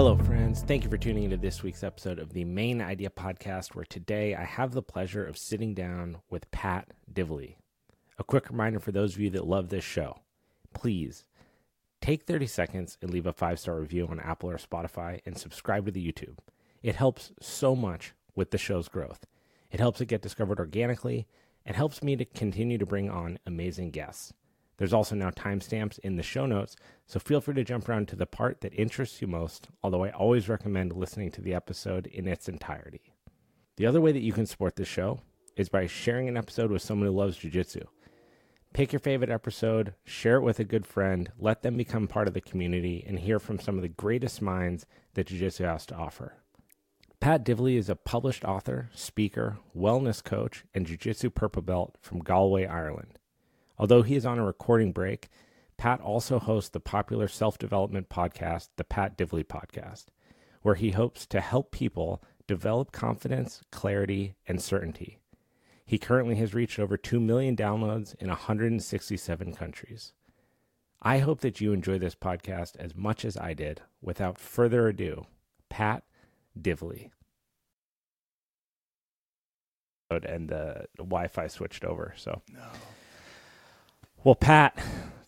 Hello, friends. Thank you for tuning into this week's episode of the Main Idea Podcast, where today I have the pleasure of sitting down with Pat Divilly. A quick reminder for those of you that love this show please take 30 seconds and leave a five star review on Apple or Spotify and subscribe to the YouTube. It helps so much with the show's growth. It helps it get discovered organically and helps me to continue to bring on amazing guests. There's also now timestamps in the show notes, so feel free to jump around to the part that interests you most, although I always recommend listening to the episode in its entirety. The other way that you can support this show is by sharing an episode with someone who loves jujitsu. Pick your favorite episode, share it with a good friend, let them become part of the community, and hear from some of the greatest minds that Jiu Jitsu has to offer. Pat Divilly is a published author, speaker, wellness coach, and Jiu Jitsu purple belt from Galway, Ireland. Although he is on a recording break, Pat also hosts the popular self development podcast, the Pat Divilly Podcast, where he hopes to help people develop confidence, clarity, and certainty. He currently has reached over 2 million downloads in 167 countries. I hope that you enjoy this podcast as much as I did. Without further ado, Pat Divilly. And the Wi Fi switched over. So, No. Well, Pat,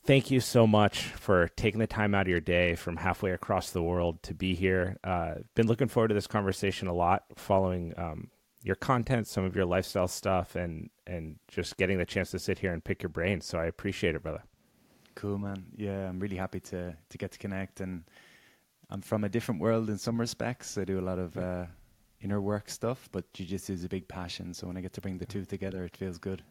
thank you so much for taking the time out of your day from halfway across the world to be here. Uh, been looking forward to this conversation a lot, following um, your content, some of your lifestyle stuff, and and just getting the chance to sit here and pick your brain. So I appreciate it, brother. Cool, man. Yeah, I'm really happy to to get to connect, and I'm from a different world in some respects. I do a lot of uh, inner work stuff, but jiu-jitsu is a big passion. So when I get to bring the two together, it feels good.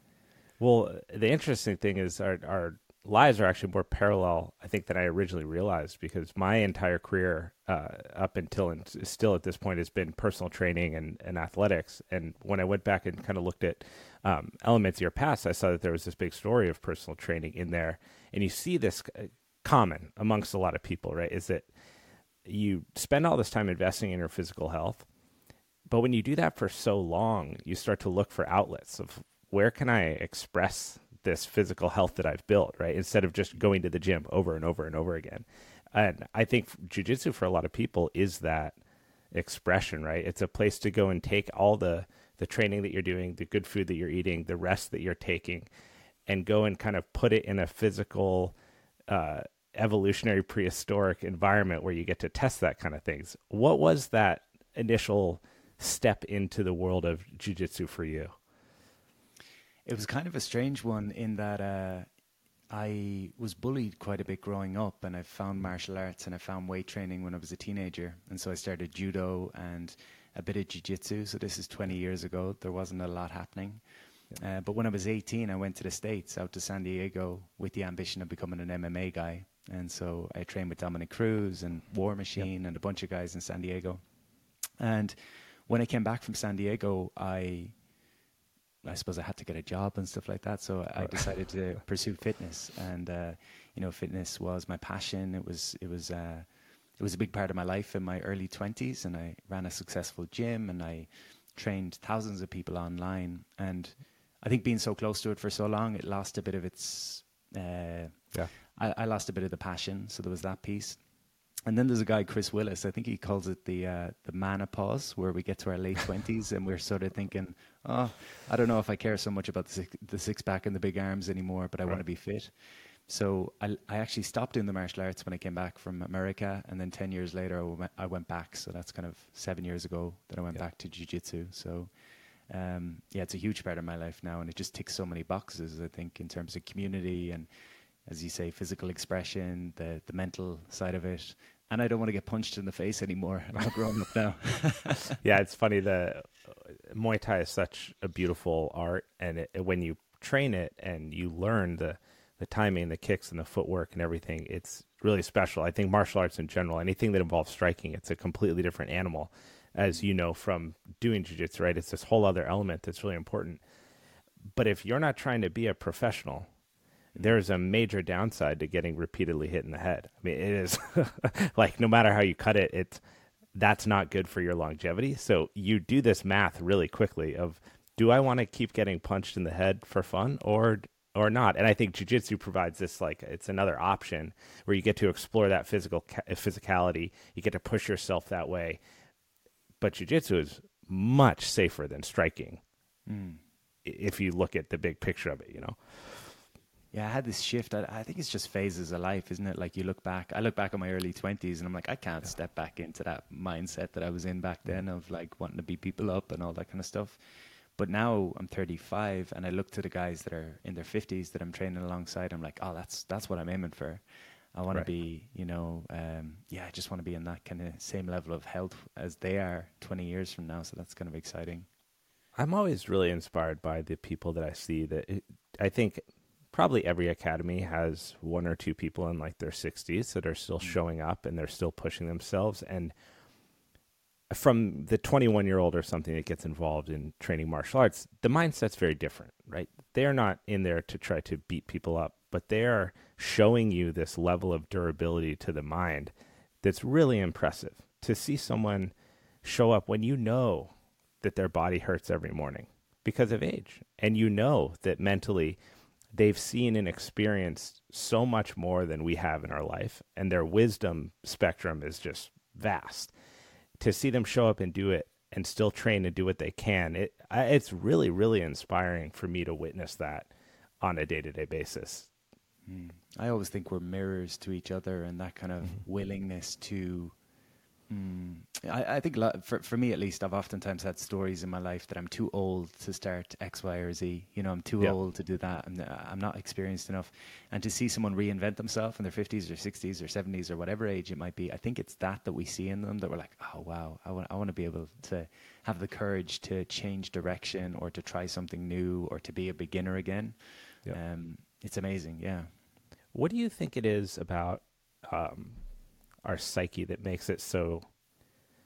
Well, the interesting thing is our our lives are actually more parallel, I think, than I originally realized because my entire career uh, up until and still at this point has been personal training and, and athletics. And when I went back and kind of looked at um, elements of your past, I saw that there was this big story of personal training in there. And you see this uh, common amongst a lot of people, right? Is that you spend all this time investing in your physical health, but when you do that for so long, you start to look for outlets of where can I express this physical health that I've built, right? Instead of just going to the gym over and over and over again. And I think jujitsu for a lot of people is that expression, right? It's a place to go and take all the the training that you're doing, the good food that you're eating, the rest that you're taking, and go and kind of put it in a physical, uh, evolutionary, prehistoric environment where you get to test that kind of things. What was that initial step into the world of jujitsu for you? It was kind of a strange one in that uh, I was bullied quite a bit growing up, and I found martial arts and I found weight training when I was a teenager, and so I started judo and a bit of jiu-jitsu. So this is 20 years ago. There wasn't a lot happening. Uh, but when I was 18, I went to the States, out to San Diego, with the ambition of becoming an MMA guy. And so I trained with Dominick Cruz and War Machine and a bunch of guys in San Diego. And when I came back from San Diego, I I suppose I had to get a job and stuff like that. So I decided to pursue fitness, and uh, you know, fitness was my passion. It was it was uh, it was a big part of my life in my early twenties, and I ran a successful gym, and I trained thousands of people online. And I think being so close to it for so long, it lost a bit of its. Uh, Yeah. I, I lost a bit of the passion, so there was that piece. And then there's a guy, Chris Willis. I think he calls it the uh, the menopause, where we get to our late twenties and we're sort of thinking, "Oh, I don't know if I care so much about the six, the six pack and the big arms anymore, but I want to be fit." So I, I actually stopped doing the martial arts when I came back from America, and then ten years later I went, I went back. So that's kind of seven years ago that I went Yeah. back to jiu-jitsu. So um, yeah, it's a huge part of my life now, and it just ticks so many boxes. I think in terms of community and, as you say, physical expression, the the mental side of it, and I don't want to get punched in the face anymore. I'm growing up now. yeah, it's funny. The uh, Muay Thai is such a beautiful art, and it, when you train it and you learn the the timing, the kicks, and the footwork and everything, it's really special. I think martial arts in general, anything that involves striking, it's a completely different animal, as you know from doing jiu-jitsu. Right, it's this whole other element that's really important. But if you're not trying to be a professional, there's a major downside to getting repeatedly hit in the head. I mean, it is like no matter how you cut it, it's that's not good for your longevity. So you do this math really quickly of do I want to keep getting punched in the head for fun or or not. And I think jujitsu provides this like it's another option where you get to explore that physical physicality. You get to push yourself that way. But jujitsu is much safer than striking. Mm. If you look at the big picture of it, you know. Yeah, I had this shift. I, I, think it's just phases of life, isn't it? Like you look back. I look back at my early twenties, and I'm like, I can't yeah. step back into that mindset that I was in back then of like wanting to beat people up and all that kind of stuff. But now I'm 35, and I look to the guys that are in their 50s that I'm training alongside. I'm like, oh, that's that's what I'm aiming for. I want right. to be, you know, um, yeah, I just want to be in that kind of same level of health as they are 20 years from now. So that's kind of exciting. I'm always really inspired by the people that I see. That it, I think probably every academy has one or two people in like their 60s that are still mm. showing up and they're still pushing themselves. And from the 21 year old or something that gets involved in training martial arts, the mindset's very different, right? They're not in there to try to beat people up, but they are showing you this level of durability to the mind that's really impressive. To see someone show up when you know that their body hurts every morning because of age, and you know that mentally they've seen and experienced so much more than we have in our life, and their wisdom spectrum is just vast to see them show up and do it and still train and do what they can, it it's really really inspiring for me to witness that on a day to day basis. Mm. I always think we're mirrors to each other, and that kind of mm-hmm. willingness to Mm, I, I, think for for me at least, I've oftentimes had stories in my life that I'm too old to start X, Y, or Z. You know, I'm too yeah. old to do that. I'm I'm not experienced enough. And to see someone reinvent themselves in their 50s or 60s or 70s or whatever age it might be, I think it's that that we see in them that we're like, oh wow, I want I want to be able to have the courage to change direction or to try something new or to be a beginner again. Yeah. Um, it's amazing. Yeah. What do you think it is about? Um, our psyche that makes it so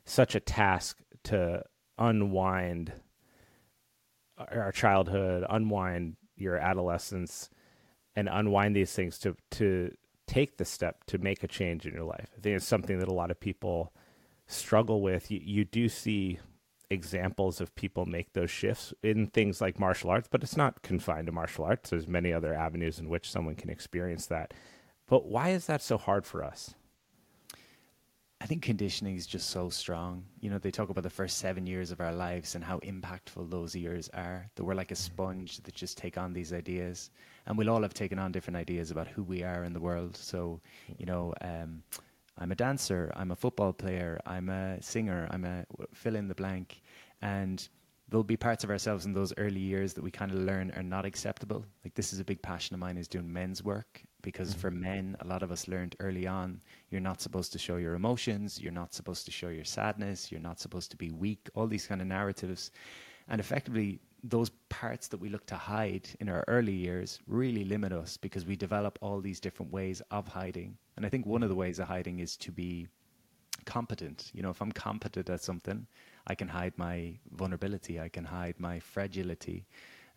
such a task to unwind our childhood, unwind your adolescence, and unwind these things to to take the step to make a change in your life. I think it's something that a lot of people struggle with. You, you do see examples of people make those shifts in things like martial arts, but it's not confined to martial arts. There's many other avenues in which someone can experience that. But why is that so hard for us? I think conditioning is just so strong. You know, they talk about the first seven years of our lives and how impactful those years are. That we're like a sponge that just take on these ideas, and we'll all have taken on different ideas about who we are in the world. So, you know, um, I'm a dancer, I'm a football player, I'm a singer, I'm a fill in the blank, and there'll be parts of ourselves in those early years that we kind of learn are not acceptable. Like this is a big passion of mine is doing men's work because mm-hmm. for men, a lot of us learned early on, you're not supposed to show your emotions, you're not supposed to show your sadness, you're not supposed to be weak, all these kind of narratives. And effectively, those parts that we look to hide in our early years really limit us because we develop all these different ways of hiding. And I think one of the ways of hiding is to be competent. You know, if I'm competent at something, I can hide my vulnerability, I can hide my fragility.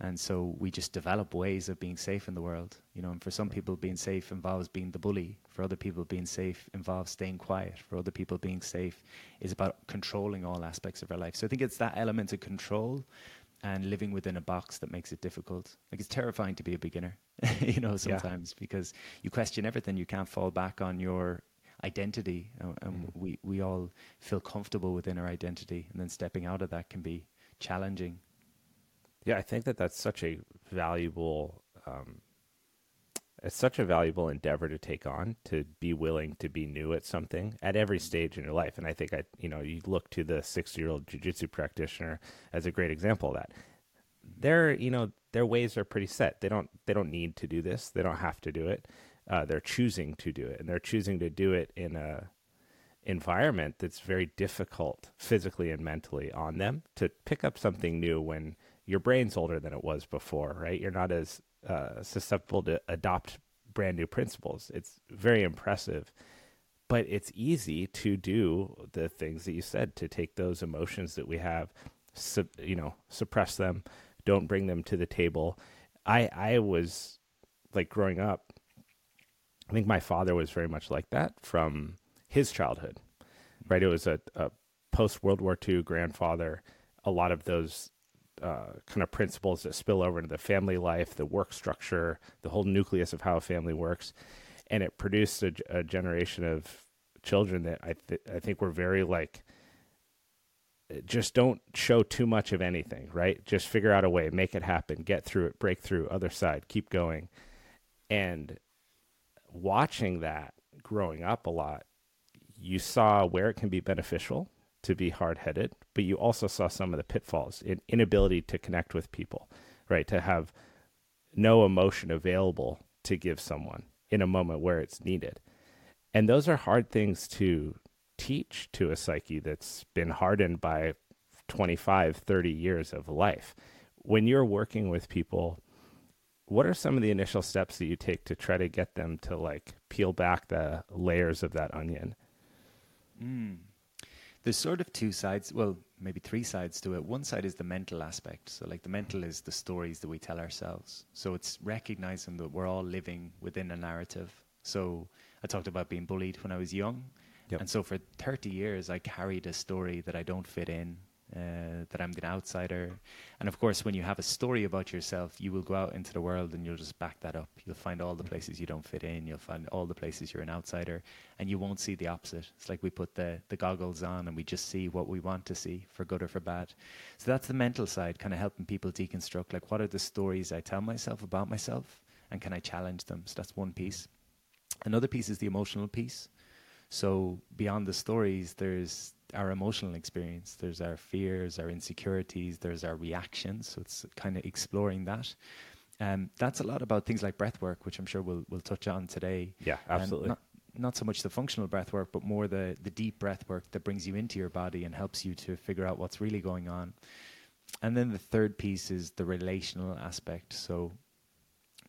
And so we just develop ways of being safe in the world. You know, and for some people, being safe involves being the bully. For other people, being safe involves staying quiet. For other people, being safe is about controlling all aspects of our life. So I think it's that element of control and living within a box that makes it difficult. Like it's terrifying to be a beginner, you know, sometimes yeah. because you question everything. You can't fall back on your identity, and, mm. we we all feel comfortable within our identity, and then stepping out of that can be challenging. Yeah, I think that that's such a valuable. Um, it's such a valuable endeavor to take on to be willing to be new at something at every stage in your life. And i think i you know you look to the six-year-old jiu-jitsu practitioner as a great example of that. Their you know their ways are pretty set. They don't they don't need to do this. They don't have to do it. Uh, they're choosing to do it, and they're choosing to do it in a environment that's very difficult physically and mentally on them to pick up something new when your brain's older than it was before, right? You're not as uh, susceptible to adopt brand new principles. It's very impressive, but it's easy to do the things that you said to take those emotions that we have, su- you know, suppress them, don't bring them to the table. I I was like growing up I think my father was very much like that from his childhood, right? It was a, a post World War II grandfather. A lot of those uh, kind of principles that spill over into the family life, the work structure, the whole nucleus of how a family works, and it produced a, a generation of children that I th- I think were very like just don't show too much of anything, right? Just figure out a way, make it happen, get through it, break through, other side, keep going. And watching that growing up a lot, you saw where it can be beneficial to be hard headed, but you also saw some of the pitfalls in inability to connect with people, right? To have no emotion available to give someone in a moment where it's needed. And those are hard things to teach to a psyche that's been hardened by 25, 30 years of life. When you're working with people, what are some of the initial steps that you take to try to get them to like peel back the layers of that onion? Mm. There's sort of two sides, well, maybe three sides to it. One side is the mental aspect. So, like, the mental is the stories that we tell ourselves. So, it's recognizing that we're all living within a narrative. So, I talked about being bullied when I was young. Yep. And so for 30 years, I carried a story that I don't fit in, uh, that I'm the outsider. And of course, when you have a story about yourself, you will go out into the world and you'll just back that up. You'll find all the places you don't fit in. You'll find all the places you're an outsider, and you won't see the opposite. It's like we put the, the goggles on and we just see what we want to see, for good or for bad. So that's the mental side, kind of helping people deconstruct like, what are the stories I tell myself about myself, and can I challenge them? So that's one piece. Another piece is the emotional piece. So beyond the stories, there's our emotional experience. There's our fears, our insecurities. There's our reactions. So it's kind of exploring that. Um, that's a lot about things like breath work, which I'm sure we'll we'll touch on today. Yeah, absolutely. Um, not, not so much the functional breath work, but more the the deep breath work that brings you into your body and helps you to figure out what's really going on. And then the third piece is the relational aspect. So,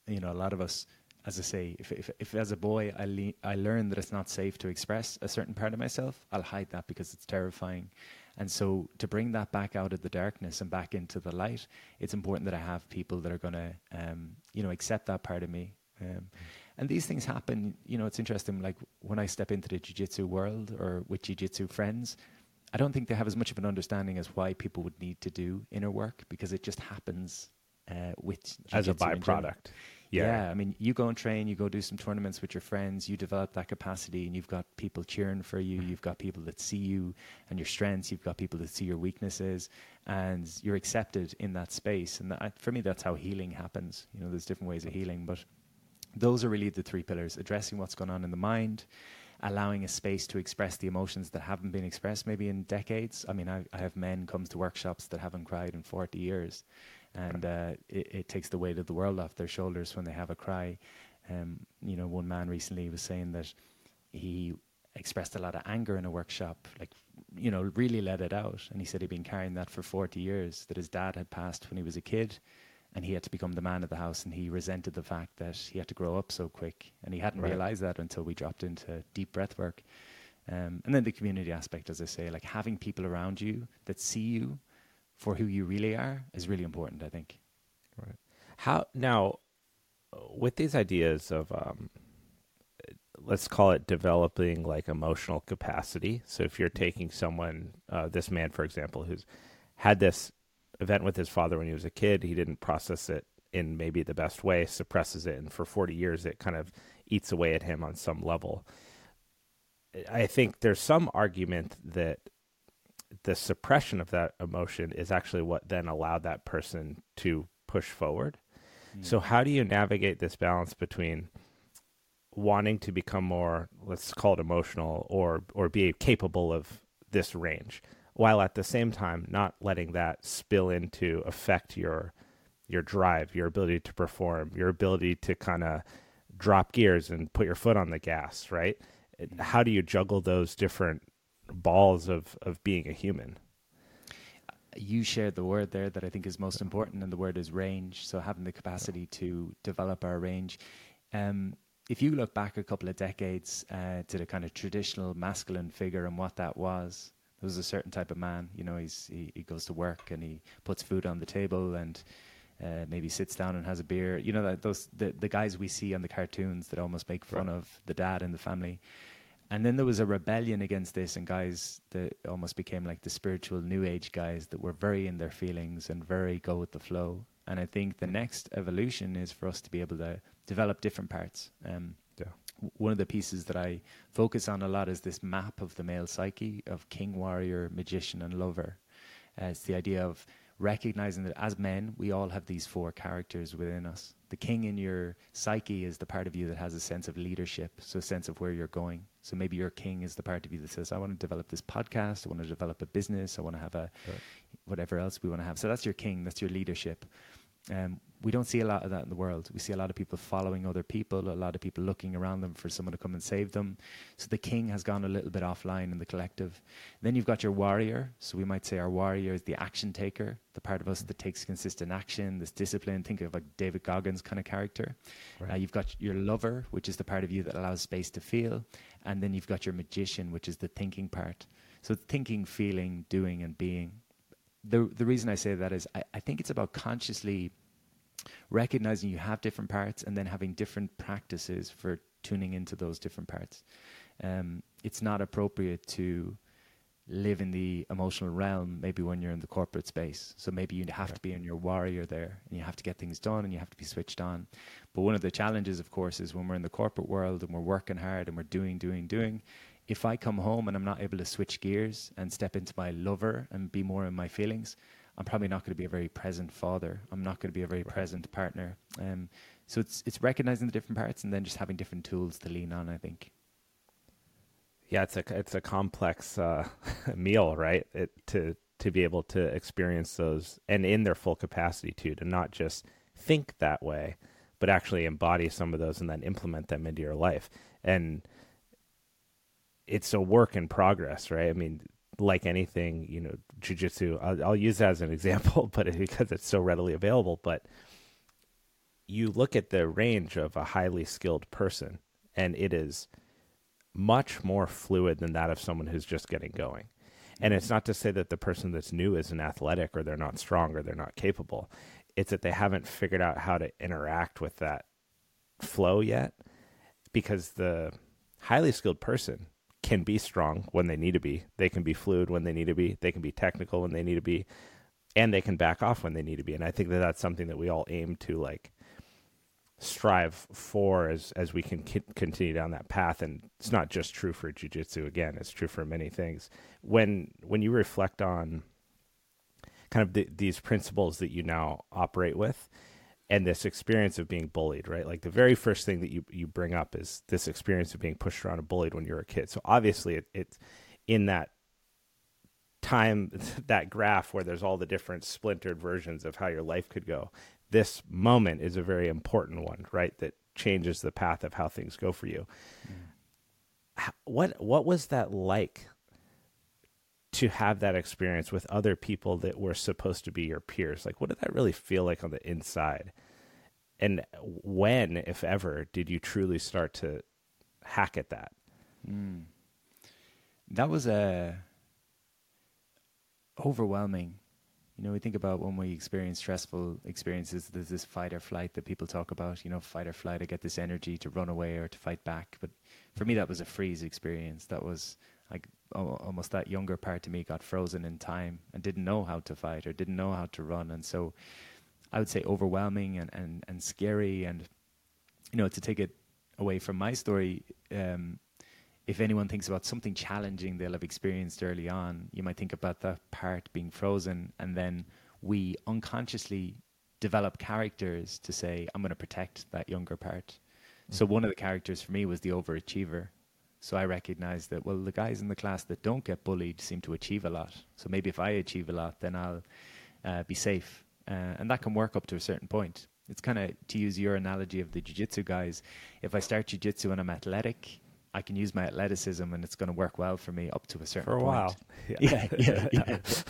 you know, a lot of us as I say, if, if, if as a boy I, le- I learn that it's not safe to express a certain part of myself, I'll hide that because it's terrifying. And so to bring that back out of the darkness and back into the light, it's important that I have people that are going to, um, you know, accept that part of me. Um, and these things happen, you know, it's interesting. Like when I step into the jiu-jitsu world or with jiu-jitsu friends, I don't think they have as much of an understanding as why people would need to do inner work because it just happens uh, with as a byproduct. Yeah. yeah. I mean, you go and train, you go do some tournaments with your friends, you develop that capacity, and you've got people cheering for you. Mm-hmm. You've got people that see you and your strengths. You've got people that see your weaknesses, and you're accepted in that space. And that, for me, that's how healing happens. You know, there's different ways of healing, but those are really the three pillars: addressing what's going on in the mind, allowing a space to express the emotions that haven't been expressed maybe in decades. I mean, I, I have men come to workshops that haven't cried in 40 years and uh, it, it, takes the weight of the world off their shoulders when they have a cry. Um, you know, one man recently was saying that he expressed a lot of anger in a workshop, like you know, really let it out, and he said he'd been carrying that for forty years. That his dad had passed when he was a kid, and he had to become the man of the house, and he resented the fact that he had to grow up so quick, and he hadn't right. realized that until we dropped into deep breath work. Um, and then the community aspect, as I say, like having people around you that see you for who you really are is really important. I think. Right. How now, with these ideas of, um, let's call it developing like emotional capacity. So if you're taking someone, uh, this man, for example, who's had this event with his father when he was a kid, he didn't process it in maybe the best way, suppresses it, and for 40 years it kind of eats away at him on some level. I think there's some argument that the suppression of that emotion is actually what then allowed that person to push forward. Mm. So how do you navigate this balance between wanting to become more let's call it emotional or or be capable of this range while at the same time not letting that spill into affect your your drive, your ability to perform, your ability to kind of drop gears and put your foot on the gas, right? Hmm. How do you juggle those different balls of of being a human. You shared the word there that I think is most important, and the word is range. So having the capacity to develop our range. Um, if you look back a couple of decades uh, to the kind of traditional masculine figure and what that was, there was a certain type of man. You know, he's he, he goes to work and he puts food on the table and uh, maybe sits down and has a beer. You know, that those the the guys we see on the cartoons that almost make fun right. of the dad in the family and then there was a rebellion against this, and guys that almost became like the spiritual new age guys that were very in their feelings and very go with the flow. And I think the next evolution is for us to be able to develop different parts. Um, Yeah. w- One of the pieces that I focus on a lot is this map of the male psyche of king, warrior, magician, and lover. Uh, it's the idea of recognizing that as men, we all have these four characters within us. The king in your psyche is the part of you that has a sense of leadership, so a sense of where you're going. So maybe your king is the part of you that says, I want to develop this podcast, I want to develop a business, I want to have a Right. whatever else we want to have. So that's your king, that's your leadership. Um, we don't see a lot of that in the world. We see a lot of people following other people, a lot of people looking around them for someone to come and save them. So the king has gone a little bit offline in the collective. Then you've got your warrior. So we might say our warrior is the action taker, the part of us that takes consistent action, this discipline. Think of like David Goggins kind of character. Right. Uh, you've got your lover, which is the part of you that allows space to feel. And then you've got your magician, which is the thinking part. So thinking, feeling, doing, and being. The, the reason I say that is I, I think it's about consciously recognizing you have different parts and then having different practices for tuning into those different parts. Um, it's not appropriate to live in the emotional realm maybe when you're in the corporate space. So maybe you have to be in your warrior there and you have to get things done and you have to be switched on. But one of the challenges, of course, is when we're in the corporate world and we're working hard and we're doing, doing, doing. If I come home and I'm not able to switch gears and step into my lover and be more in my feelings, I'm probably not going to be a very present father. I'm not going to be a very present partner. Um, so it's it's recognizing the different parts and then just having different tools to lean on. I think. Yeah, it's a it's a complex uh, meal, right? It, to to be able to experience those and in their full capacity too, to not just think that way, but actually embody some of those and then implement them into your life. And it's a work in progress, right? I mean, like anything, you know, jujitsu. I'll, I'll use that as an example, but because it's so readily available. But you look at the range of a highly skilled person, and it is much more fluid than that of someone who's just getting going. And it's mm-hmm. not to say that the person that's new isn't athletic or they're not strong or they're not capable. It's that they haven't figured out how to interact with that flow yet because the highly skilled person can be strong when they need to be. They can be fluid when they need to be. They can be technical when they need to be. And they can back off when they need to be. And I think that that's something that we all aim to like strive for as as we can continue down that path. And it's not just true for jiu-jitsu. Again it's true for many things. When when you reflect on kind of the, these principles that you now operate with and this experience of being bullied right? Like the very first thing that you you bring up is this experience of being pushed around and bullied when you're a kid. So obviously it, it's in that time that graph where there's all the different splintered versions of how your life could go this moment is a very important one, right? That changes the path of how things go for you. H- What what was that like to have that experience with other people that were supposed to be your peers? Like what did that really feel like on the inside? And when, if ever, did you truly start to hack at that? Mm. That was a overwhelming. You know, we think about when we experience stressful experiences. There's this fight or flight that people talk about. You know, fight or flight. I get this energy to run away or to fight back. But for me, that was a freeze experience. That was like almost that younger part of me got frozen in time and didn't know how to fight or didn't know how to run. And so, I would say overwhelming and and and scary. And you know, to take it away from my story. Um, if anyone thinks about something challenging they'll have experienced early on, you might think about that part being frozen, and then we unconsciously develop characters to say, I'm going to protect that younger part. So one of the characters for me was the overachiever. So I recognized that, well, the guys in the class that don't get bullied seem to achieve a lot. So maybe if I achieve a lot, then I'll uh, be safe. Uh, and that can work up to a certain point. It's kind of, to use your analogy of the jiu-jitsu guys, if I start jiu-jitsu and I'm athletic, I can use my athleticism and it's going to work well for me up to a certain For a point. while. Yeah, yeah,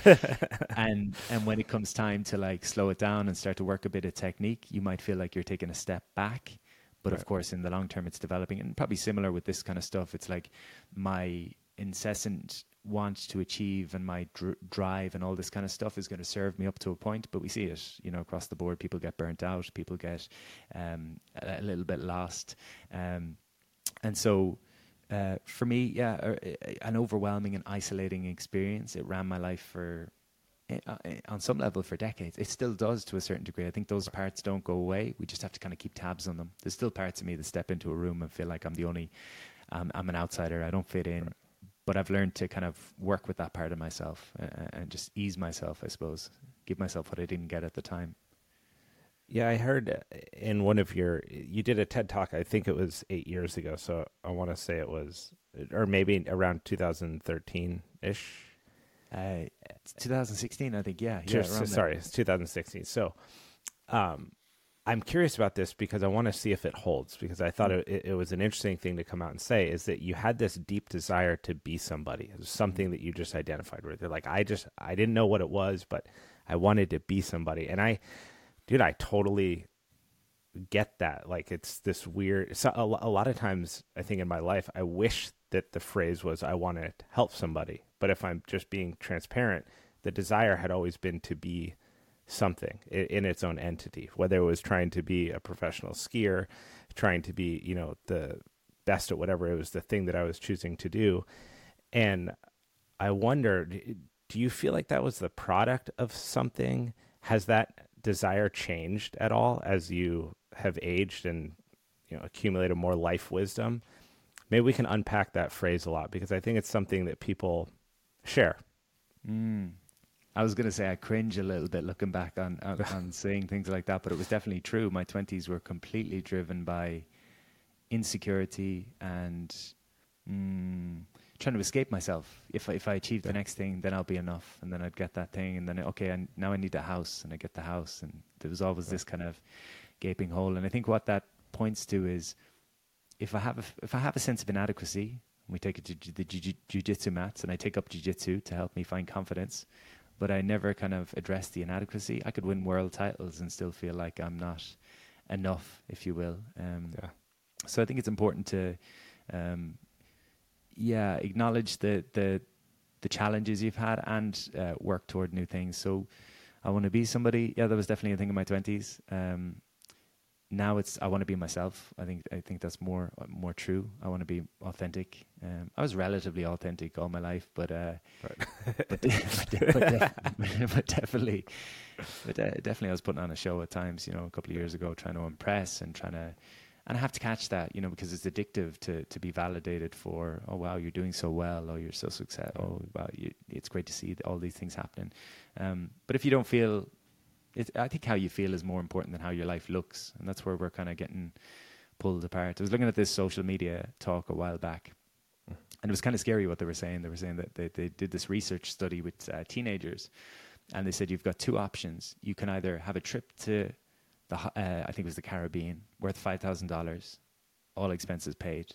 yeah. and and when it comes time to like slow it down and start to work a bit of technique, you might feel like you're taking a step back. But of course, in the long term, it's developing, and probably similar with this kind of stuff. It's like my incessant want to achieve and my dr- drive and all this kind of stuff is going to serve me up to a point. But we see it, you know, across the board. People get burnt out. People get um, a, a little bit lost, um, and so Uh, for me, yeah, an overwhelming and isolating experience. It ran my life for, uh, on some level, for decades. It still does to a certain degree. I think those parts don't go away. We just have to kind of keep tabs on them. There's still parts of me that step into a room and feel like I'm the only, um, I'm an outsider. I don't fit in. Right. But I've learned to kind of work with that part of myself and just ease myself, I suppose, give myself what I didn't get at the time. Yeah, I heard uh, in one of your you did a TED talk. I think it was eight years ago. So I want to say it was, or maybe around 2013 ish. Uh, 2016, I think. Yeah, yeah. So, sorry, it's 2016. So, um, I'm curious about this because I want to see if it holds. Because I thought mm. it, it, was an interesting thing to come out and say is that you had this deep desire to be somebody. It was something mm. that you just identified with. They're like, I just I didn't know what it was, but I wanted to be somebody, and I dude, I totally get that. Like it's this weird. A, a lot of times, I think in my life, I wish that the phrase was "I want to help somebody," but if I'm just being transparent, the desire had always been to be something in, in its own entity. Whether it was trying to be a professional skier, trying to be, you know, the best at whatever it was, the thing that I was choosing to do, and I wonder, do you feel like that was the product of something? Has that desire changed at all as you have aged and you know accumulated more life wisdom? Maybe we can unpack that phrase a lot because I think it's something that people share. Mm. I was going to say I cringe a little bit looking back on, on, on saying things like that, but it was definitely true. My twenties were completely driven by insecurity and mm, trying to escape myself. If I, if I achieve the next thing, then I'll be enough, and then I'd get that thing, and then okay, and now I need a house, and I get the house, and there was always this kind of gaping hole. And I think what that points to is if I have a, if I have a sense of inadequacy, we take it to the jiu-jitsu mats, and I take up jiu-jitsu to help me find confidence, but I never kind of address the inadequacy. I could win world titles and still feel like I'm not enough, if you will. Um, yeah. So I think it's important to um, yeah, acknowledge the the the challenges you've had and uh, work toward new things. So I want to be somebody. Yeah, that was definitely a thing in my twenties. Um, now it's I want to be myself. I think I think that's more more true. I want to be authentic. Um, I was relatively authentic all my life, but uh, right. but, but, but, but, definitely, but uh, definitely, I was putting on a show at times. You know, a couple of years ago, trying to impress and trying to and I have to catch that, you know, because it's addictive to to be validated for. Oh wow, you're doing so well. Oh, you're so successful. Oh wow, you, it's great to see all these things happening. Um, but if you don't feel, it, I think how you feel is more important than how your life looks, and that's where we're kind of getting pulled apart. I was looking at this social media talk a while back, and it was kind of scary what they were saying. They were saying that they they did this research study with uh, teenagers, and they said you've got two options. You can either have a trip to the uh, I think it was the Caribbean, worth five thousand dollars, all expenses paid,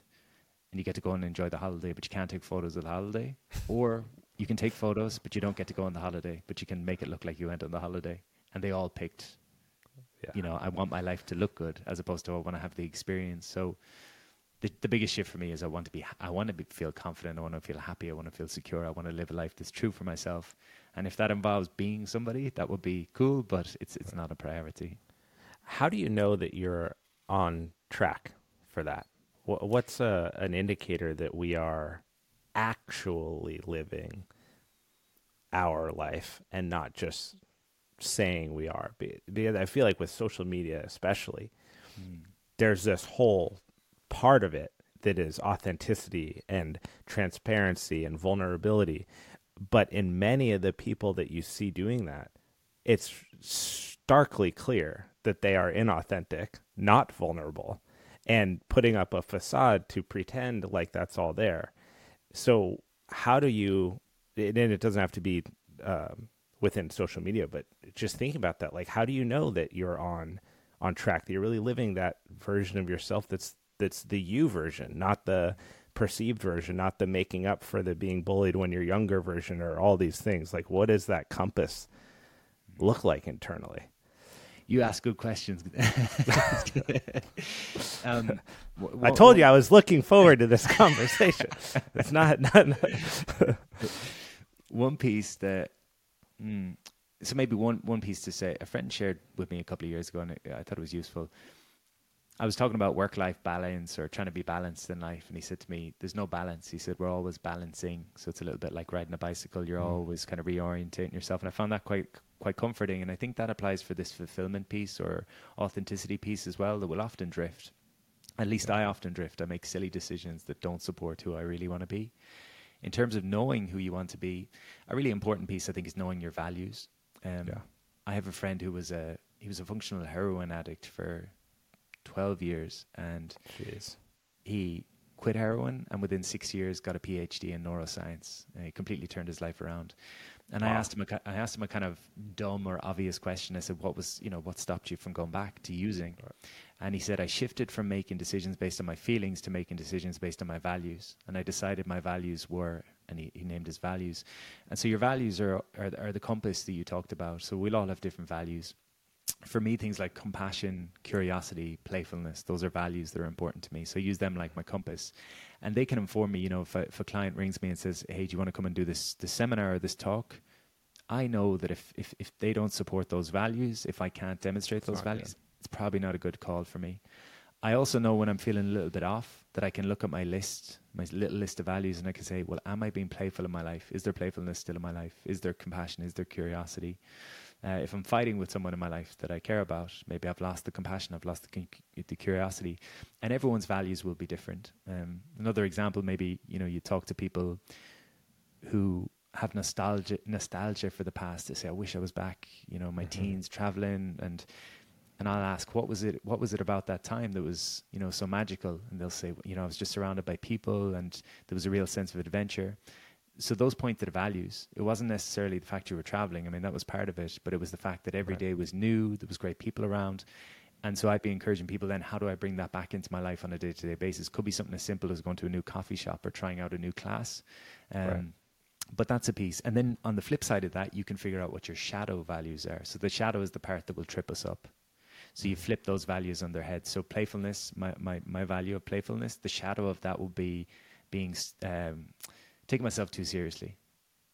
and you get to go and enjoy the holiday, but you can't take photos of the holiday, or you can take photos, but you don't get to go on the holiday, but you can make it look like you went on the holiday. And they all picked, yeah. you know, I want my life to look good as opposed to I want to have the experience. So the the biggest shift for me is I want to be I want to be, feel confident. I want to feel happy. I want to feel secure. I want to live a life that's true for myself. And if that involves being somebody, that would be cool. But it's it's not a priority. How do you know that you're on track for that? What's a, an indicator that we are actually living our life and not just saying we are? Because I feel like with social media, especially, mm. there's this whole part of it that is authenticity and transparency and vulnerability. But in many of the people that you see doing that, it's starkly clear that they are inauthentic, not vulnerable, and putting up a facade to pretend like that's all there. So, how do you, and it doesn't have to be um, within social media, but just thinking about that, like, how do you know that you're on on track, that you're really living that version of yourself that's that's the you version, not the perceived version, not the making up for the being bullied when you're younger version or all these things. Like, what does that compass look like internally? You ask good questions. um, I told you I was looking forward to this conversation. it's not, not, not one piece that. Mm, so maybe one one piece to say. A friend shared with me a couple of years ago, and I thought it was useful. I was talking about work life balance or trying to be balanced in life, and he said to me, "There's no balance." He said, "We're always balancing." So it's a little bit like riding a bicycle. You're mm. always kind of reorientating yourself, and I found that quite quite comforting. And I think that applies for this fulfillment piece or authenticity piece as well. That will often drift. At least yeah. I often drift. I make silly decisions that don't support who I really want to be. In terms of knowing who you want to be, a really important piece I think is knowing your values. Um, yeah. I have a friend who was a he was a functional heroin addict for 12 years and Jeez. he quit heroin and within six years got a PhD in neuroscience. he completely turned his life around. And wow. I asked him, a, I asked him a kind of dumb or obvious question. I said, "What was, you know, what stopped you from going back to using?" Right. And he said, "I shifted from making decisions based on my feelings to making decisions based on my values. And I decided my values were, and he, he named his values. And so your values are, are are the compass that you talked about. So we'll all have different values for me, things like compassion, curiosity, playfulness, those are values that are important to me. So I use them like my compass. And they can inform me, you know, if a, if a client rings me and says, hey, do you want to come and do this, this seminar or this talk? I know that if, if, if they don't support those values, if I can't demonstrate it's those values, good. it's probably not a good call for me. I also know when I'm feeling a little bit off that I can look at my list, my little list of values, and I can say, well, am I being playful in my life? Is there playfulness still in my life? Is there compassion? Is there curiosity? Uh, if I'm fighting with someone in my life that I care about, maybe I've lost the compassion, I've lost the, the curiosity, and everyone's values will be different. Um, another example, maybe you know, you talk to people who have nostalgia nostalgia for the past. They say, "I wish I was back," you know, my mm-hmm. teens traveling, and and I'll ask, "What was it? What was it about that time that was you know so magical?" And they'll say, "You know, I was just surrounded by people, and there was a real sense of adventure." So those point to the values. It wasn't necessarily the fact you were traveling. I mean, that was part of it, but it was the fact that every right. day was new. There was great people around, and so I'd be encouraging people. Then, how do I bring that back into my life on a day-to-day basis? Could be something as simple as going to a new coffee shop or trying out a new class. Um, right. But that's a piece. And then on the flip side of that, you can figure out what your shadow values are. So the shadow is the part that will trip us up. So you mm-hmm. flip those values on their head. So playfulness, my, my, my value of playfulness, the shadow of that will be being um, taking myself too seriously.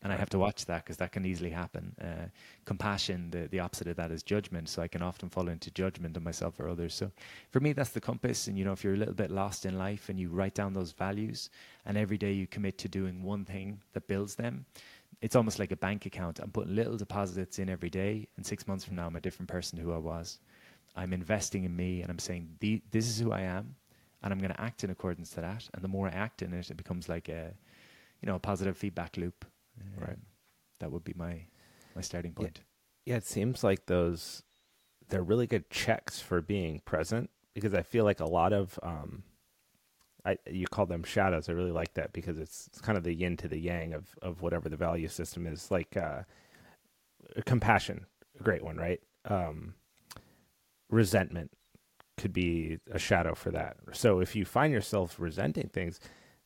And I have to watch that because that can easily happen. Uh, compassion, the, the opposite of that is judgment. So I can often fall into judgment of myself or others. So for me, that's the compass. And, you know, if you're a little bit lost in life and you write down those values and every day you commit to doing one thing that builds them, it's almost like a bank account. I'm putting little deposits in every day. And six months from now, I'm a different person who I was. I'm investing in me and I'm saying, this is who I am. And I'm going to act in accordance to that. And the more I act in it, it becomes like a, you know a positive feedback loop. Um, right. That would be my my starting point. Yeah. yeah, it seems like those they're really good checks for being present because I feel like a lot of um, I you call them shadows. I really like that because it's, it's kind of the yin to the yang of of whatever the value system is. Like uh, compassion, a great one, right? Um, resentment could be a shadow for that. So if you find yourself resenting things,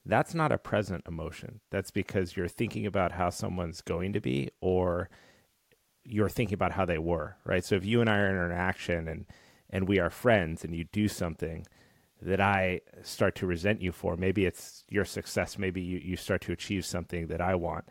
that's not a present emotion. That's because you're thinking about how someone's going to be or you're thinking about how they were, right? So if you and I are in an interaction and and we are friends and you do something that I start to resent you for, maybe it's your success, maybe you, you start to achieve something that I want.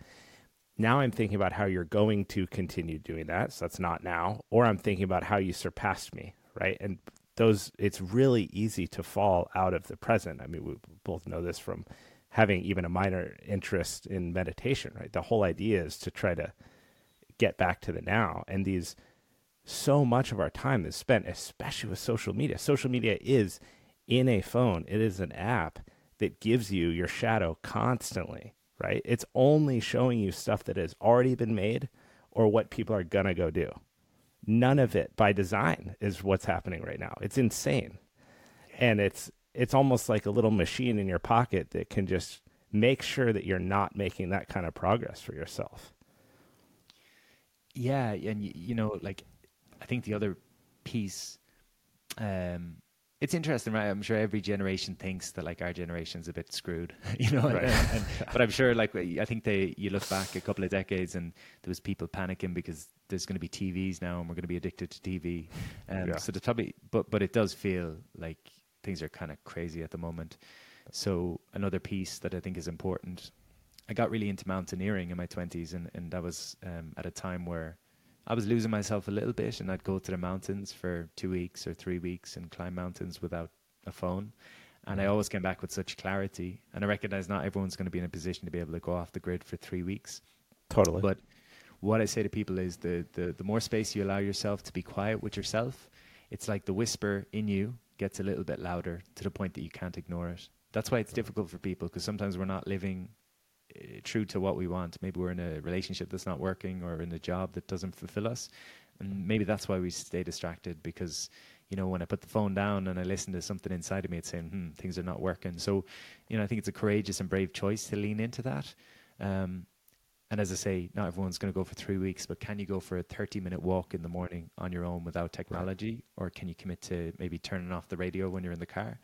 Now I'm thinking about how you're going to continue doing that. So that's not now. Or I'm thinking about how you surpassed me, right? And those it's really easy to fall out of the present. I mean, we both know this from having even a minor interest in meditation, right? The whole idea is to try to get back to the now. And these so much of our time is spent, especially with social media. Social media is in a phone. It is an app that gives you your shadow constantly, right? It's only showing you stuff that has already been made or what people are going to go do none of it by design is what's happening right now. It's insane. And it's it's almost like a little machine in your pocket that can just make sure that you're not making that kind of progress for yourself. Yeah, and you know, like I think the other piece um it's interesting, right? I'm sure every generation thinks that like our generation's a bit screwed, you know. Right. And, and, but I'm sure, like, I think they you look back a couple of decades and there was people panicking because there's going to be TVs now and we're going to be addicted to TV. Um, yeah. So there's probably, but but it does feel like things are kind of crazy at the moment. So another piece that I think is important. I got really into mountaineering in my 20s, and, and that was um, at a time where I was losing myself a little bit, and I'd go to the mountains for two weeks or three weeks and climb mountains without a phone. And I mm. always came back with such clarity. And I recognize not everyone's going to be in a position to be able to go off the grid for three weeks. Totally. But what I say to people is the, the, the more space you allow yourself to be quiet with yourself, it's like the whisper in you gets a little bit louder to the point that you can't ignore it. That's why it's difficult for people because sometimes we're not living true to what we want. Maybe we're in a relationship that's not working or in a job that doesn't fulfill us. And maybe that's why we stay distracted because, you know, when I put the phone down and I listen to something inside of me, it's saying, hmm, things are not working. So, you know, I think it's a courageous and brave choice to lean into that. Um, and as I say, not everyone's going to go for three weeks, but can you go for a 30 minute walk in the morning on your own without technology? Right. Or can you commit to maybe turning off the radio when you're in the car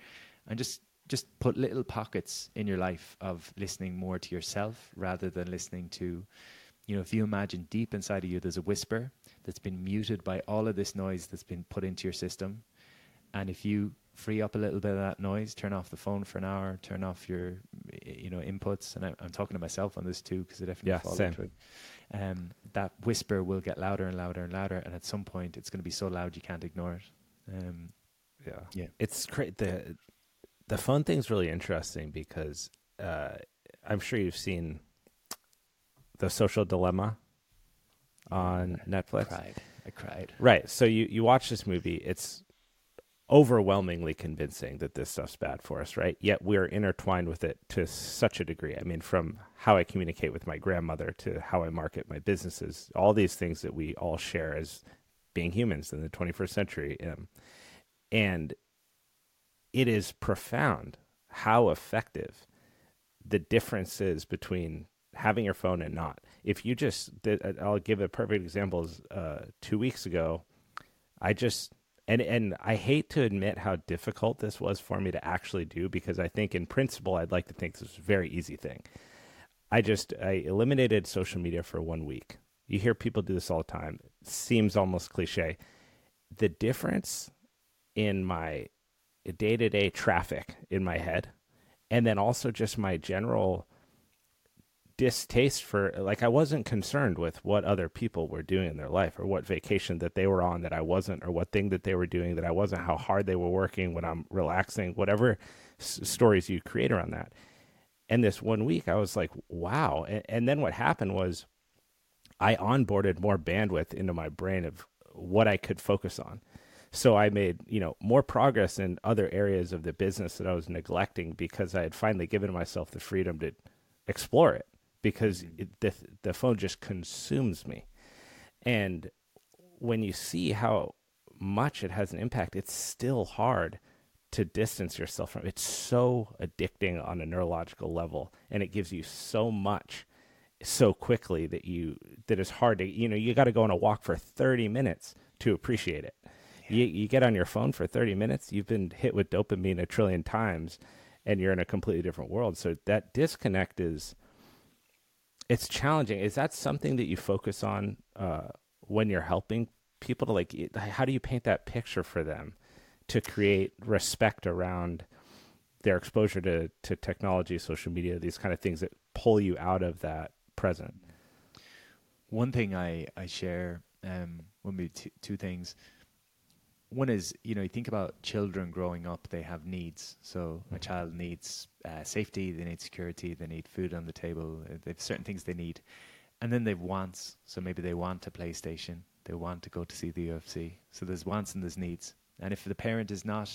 and just just put little pockets in your life of listening more to yourself rather than listening to, you know, if you imagine deep inside of you, there's a whisper that's been muted by all of this noise that's been put into your system. And if you free up a little bit of that noise, turn off the phone for an hour, turn off your, you know, inputs. And I, am talking to myself on this too, because it definitely yeah, fall same. into it. Um, that whisper will get louder and louder and louder. And at some point, it's going to be so loud you can't ignore it. Um, yeah. Yeah. It's great. The, the phone thing's really interesting because uh, I'm sure you've seen the social dilemma on Netflix. I cried. I cried. Right. So you, you watch this movie. It's overwhelmingly convincing that this stuff's bad for us, right? Yet we're intertwined with it to such a degree. I mean, from how I communicate with my grandmother to how I market my businesses, all these things that we all share as being humans in the 21st century. Um, and it is profound how effective the difference is between having your phone and not. If you just, I'll give a perfect example. Is, uh, two weeks ago, I just and and I hate to admit how difficult this was for me to actually do because I think in principle I'd like to think this was a very easy thing. I just I eliminated social media for one week. You hear people do this all the time. It seems almost cliche. The difference in my day to day traffic in my head, and then also just my general distaste for like I wasn't concerned with what other people were doing in their life or what vacation that they were on that I wasn't or what thing that they were doing that I wasn't how hard they were working when I'm relaxing whatever s- stories you create around that. And this one week I was like wow. And, and then what happened was I onboarded more bandwidth into my brain of what I could focus on so I made, you know, more progress in other areas of the business that I was neglecting because I had finally given myself the freedom to explore it because mm-hmm. it, the the phone just consumes me. And when you see how much it has an impact, it's still hard to distance yourself from it. It's so addicting on a neurological level and it gives you so much so quickly that you that it's hard to you know you got to go on a walk for 30 minutes to appreciate it you, you get on your phone for 30 minutes, you've been hit with dopamine a trillion times and you're in a completely different world. So that disconnect is it's challenging. Is that something that you focus on uh, when you're helping people to like how do you paint that picture for them to create respect around their exposure to, to technology, social media, these kind of things that pull you out of that present? One thing I, I share, um, will be t- two things one is you know you think about children growing up they have needs. So mm-hmm. a child needs uh, safety they need security they need food on the table uh, they have certain things they need. And then they've wants. So maybe they want a playstation they want to go to see the ufc so there's wants and there's needs. And if the parent is not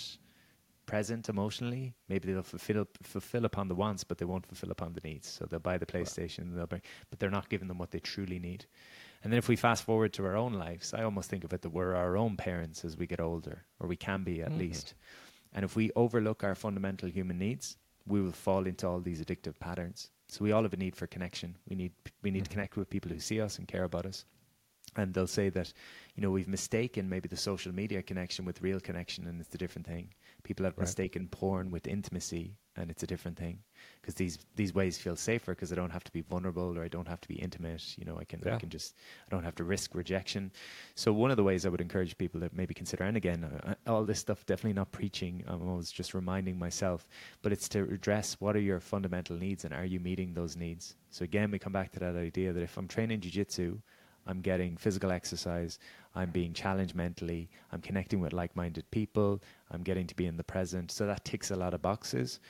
present emotionally maybe they'll fulfill fulfill upon the wants but they won't fulfill upon the needs. So they'll buy the playstation they'll bring, but they're not giving them what they truly need and then if we fast forward to our own lives, I almost think of it that we're our own parents as we get older, or we can be at mm-hmm. least. And if we overlook our fundamental human needs, we will fall into all these addictive patterns. So we all have a need for connection. We need we need mm-hmm. to connect with people who see us and care about us. And they'll say that, you know, we've mistaken maybe the social media connection with real connection, and it's a different thing. People have right. mistaken porn with intimacy, and it's a different thing because these these ways feel safer because I don't have to be vulnerable or I don't have to be intimate. You know, I can yeah. I can just I don't have to risk rejection. So one of the ways I would encourage people to maybe consider, and again, uh, uh, all this stuff definitely not preaching. I'm always just reminding myself, but it's to address what are your fundamental needs and are you meeting those needs. So again, we come back to that idea that if I'm training jujitsu, I'm getting physical exercise, I'm being challenged mentally, I'm connecting with like minded people, I'm getting to be in the present. So that ticks a lot of boxes.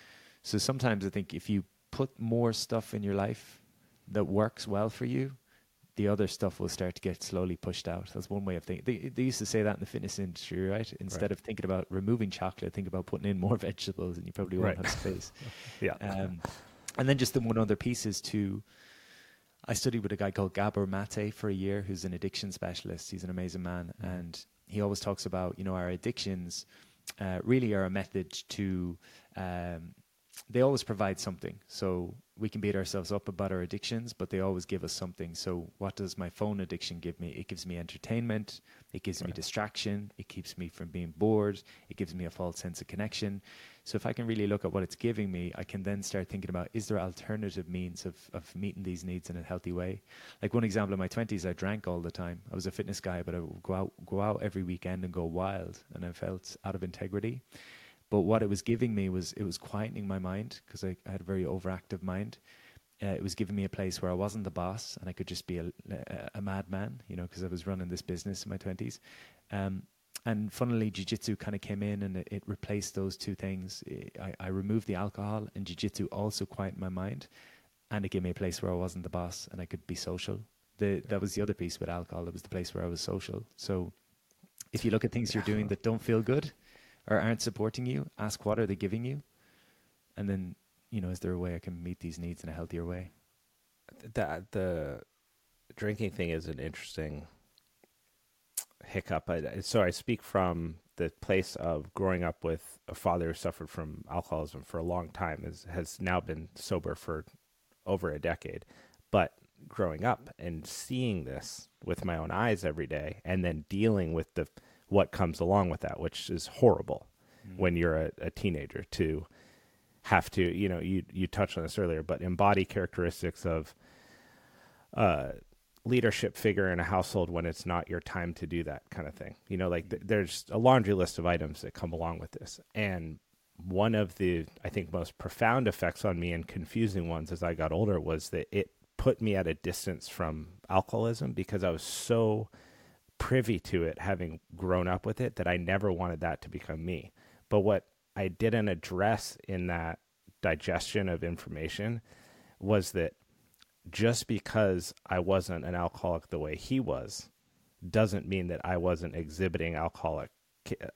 So sometimes I think if you put more stuff in your life that works well for you, the other stuff will start to get slowly pushed out. That's one way of thinking. They, they used to say that in the fitness industry, right? Instead right. of thinking about removing chocolate, think about putting in more vegetables, and you probably won't right. have space. yeah. Um, and then just the one other piece is to. I studied with a guy called Gabor Mate for a year, who's an addiction specialist. He's an amazing man, mm-hmm. and he always talks about you know our addictions uh, really are a method to um, they always provide something. So we can beat ourselves up about our addictions, but they always give us something. So what does my phone addiction give me? It gives me entertainment. It gives right. me distraction. It keeps me from being bored. It gives me a false sense of connection. So if I can really look at what it's giving me, I can then start thinking about is there alternative means of, of meeting these needs in a healthy way? Like one example in my twenties, I drank all the time. I was a fitness guy, but I would go out go out every weekend and go wild and I felt out of integrity. But what it was giving me was it was quietening my mind because I, I, had a very overactive mind. Uh, it was giving me a place where I wasn't the boss and I could just be a, a, a madman, you know, because I was running this business in my twenties. Um, and funnily, jujitsu kind of came in and it, it, replaced those two things. I, I removed the alcohol, and jujitsu also quieted my mind, and it gave me a place where I wasn't the boss and I could be social. The, that was the other piece with alcohol. It was the place where I was social. So, if you look at things you're doing that don't feel good, or aren't supporting you, ask what are they giving you, and then you know is there a way I can meet these needs in a healthier way? That the drinking thing is an interesting hiccup. I, so I speak from the place of growing up with a father who suffered from alcoholism for a long time, is, has now been sober for over a decade. But growing up and seeing this with my own eyes every day, and then dealing with the what comes along with that, which is horrible mm-hmm. when you're a, a, teenager to have to, you know, you you touched on this earlier, but embody characteristics of uh, leadership figure in a household when it's not your time to do that kind of thing. You know, like th- there's a laundry list of items that come along with this, and one of the I think most profound effects on me and confusing ones as I got older was that it put me at a distance from alcoholism because I was so privy to it having grown up with it that I never wanted that to become me. But what I didn't address in that digestion of information was that just because I wasn't an alcoholic the way he was doesn't mean that I wasn't exhibiting alcoholic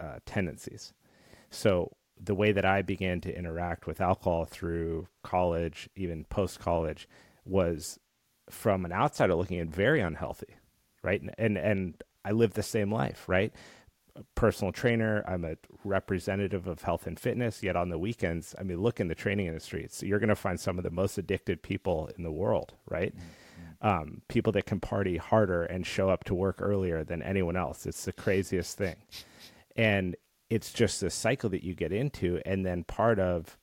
uh, tendencies. So the way that I began to interact with alcohol through college, even post college, was from an outsider looking in very unhealthy, right? And, and and I lived the same life, right? Personal trainer, I'm a representative of health and fitness, yet on the weekends, I mean, look in the training industry. So you're going to find some of the most addicted people in the world, right? Mm-hmm. Um, people that can party harder and show up to work earlier than anyone else. It's the craziest thing. And it's just a cycle that you get into. And then part of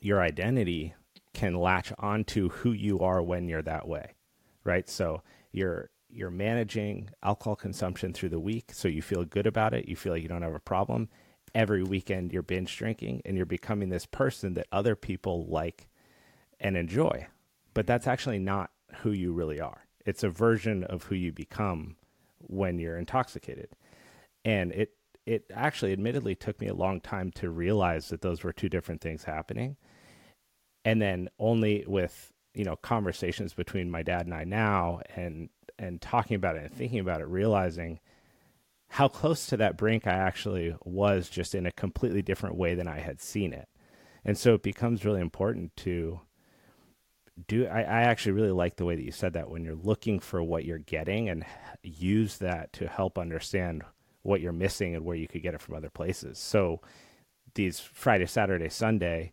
your identity can latch onto who you are when you're that way, right? So you're you're managing alcohol consumption through the week so you feel good about it you feel like you don't have a problem every weekend you're binge drinking and you're becoming this person that other people like and enjoy. But that's actually not who you really are. It's a version of who you become when you're intoxicated. And it it actually admittedly took me a long time to realize that those were two different things happening. And then only with you know conversations between my dad and I now and and talking about it and thinking about it, realizing how close to that brink I actually was just in a completely different way than I had seen it. And so it becomes really important to do. I, I actually really like the way that you said that when you're looking for what you're getting and use that to help understand what you're missing and where you could get it from other places. So these Friday, Saturday, Sunday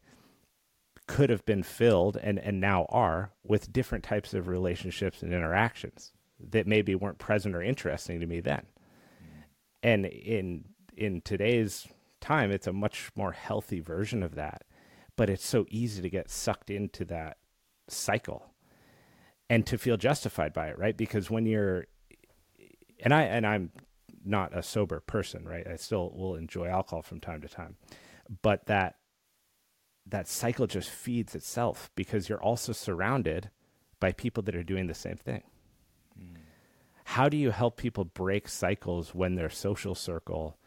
could have been filled and, and now are with different types of relationships and interactions that maybe weren't present or interesting to me then. And in in today's time, it's a much more healthy version of that. But it's so easy to get sucked into that cycle and to feel justified by it, right? Because when you're and I and I'm not a sober person, right? I still will enjoy alcohol from time to time. But that that cycle just feeds itself because you're also surrounded by people that are doing the same thing. How do you help people break cycles when their social circle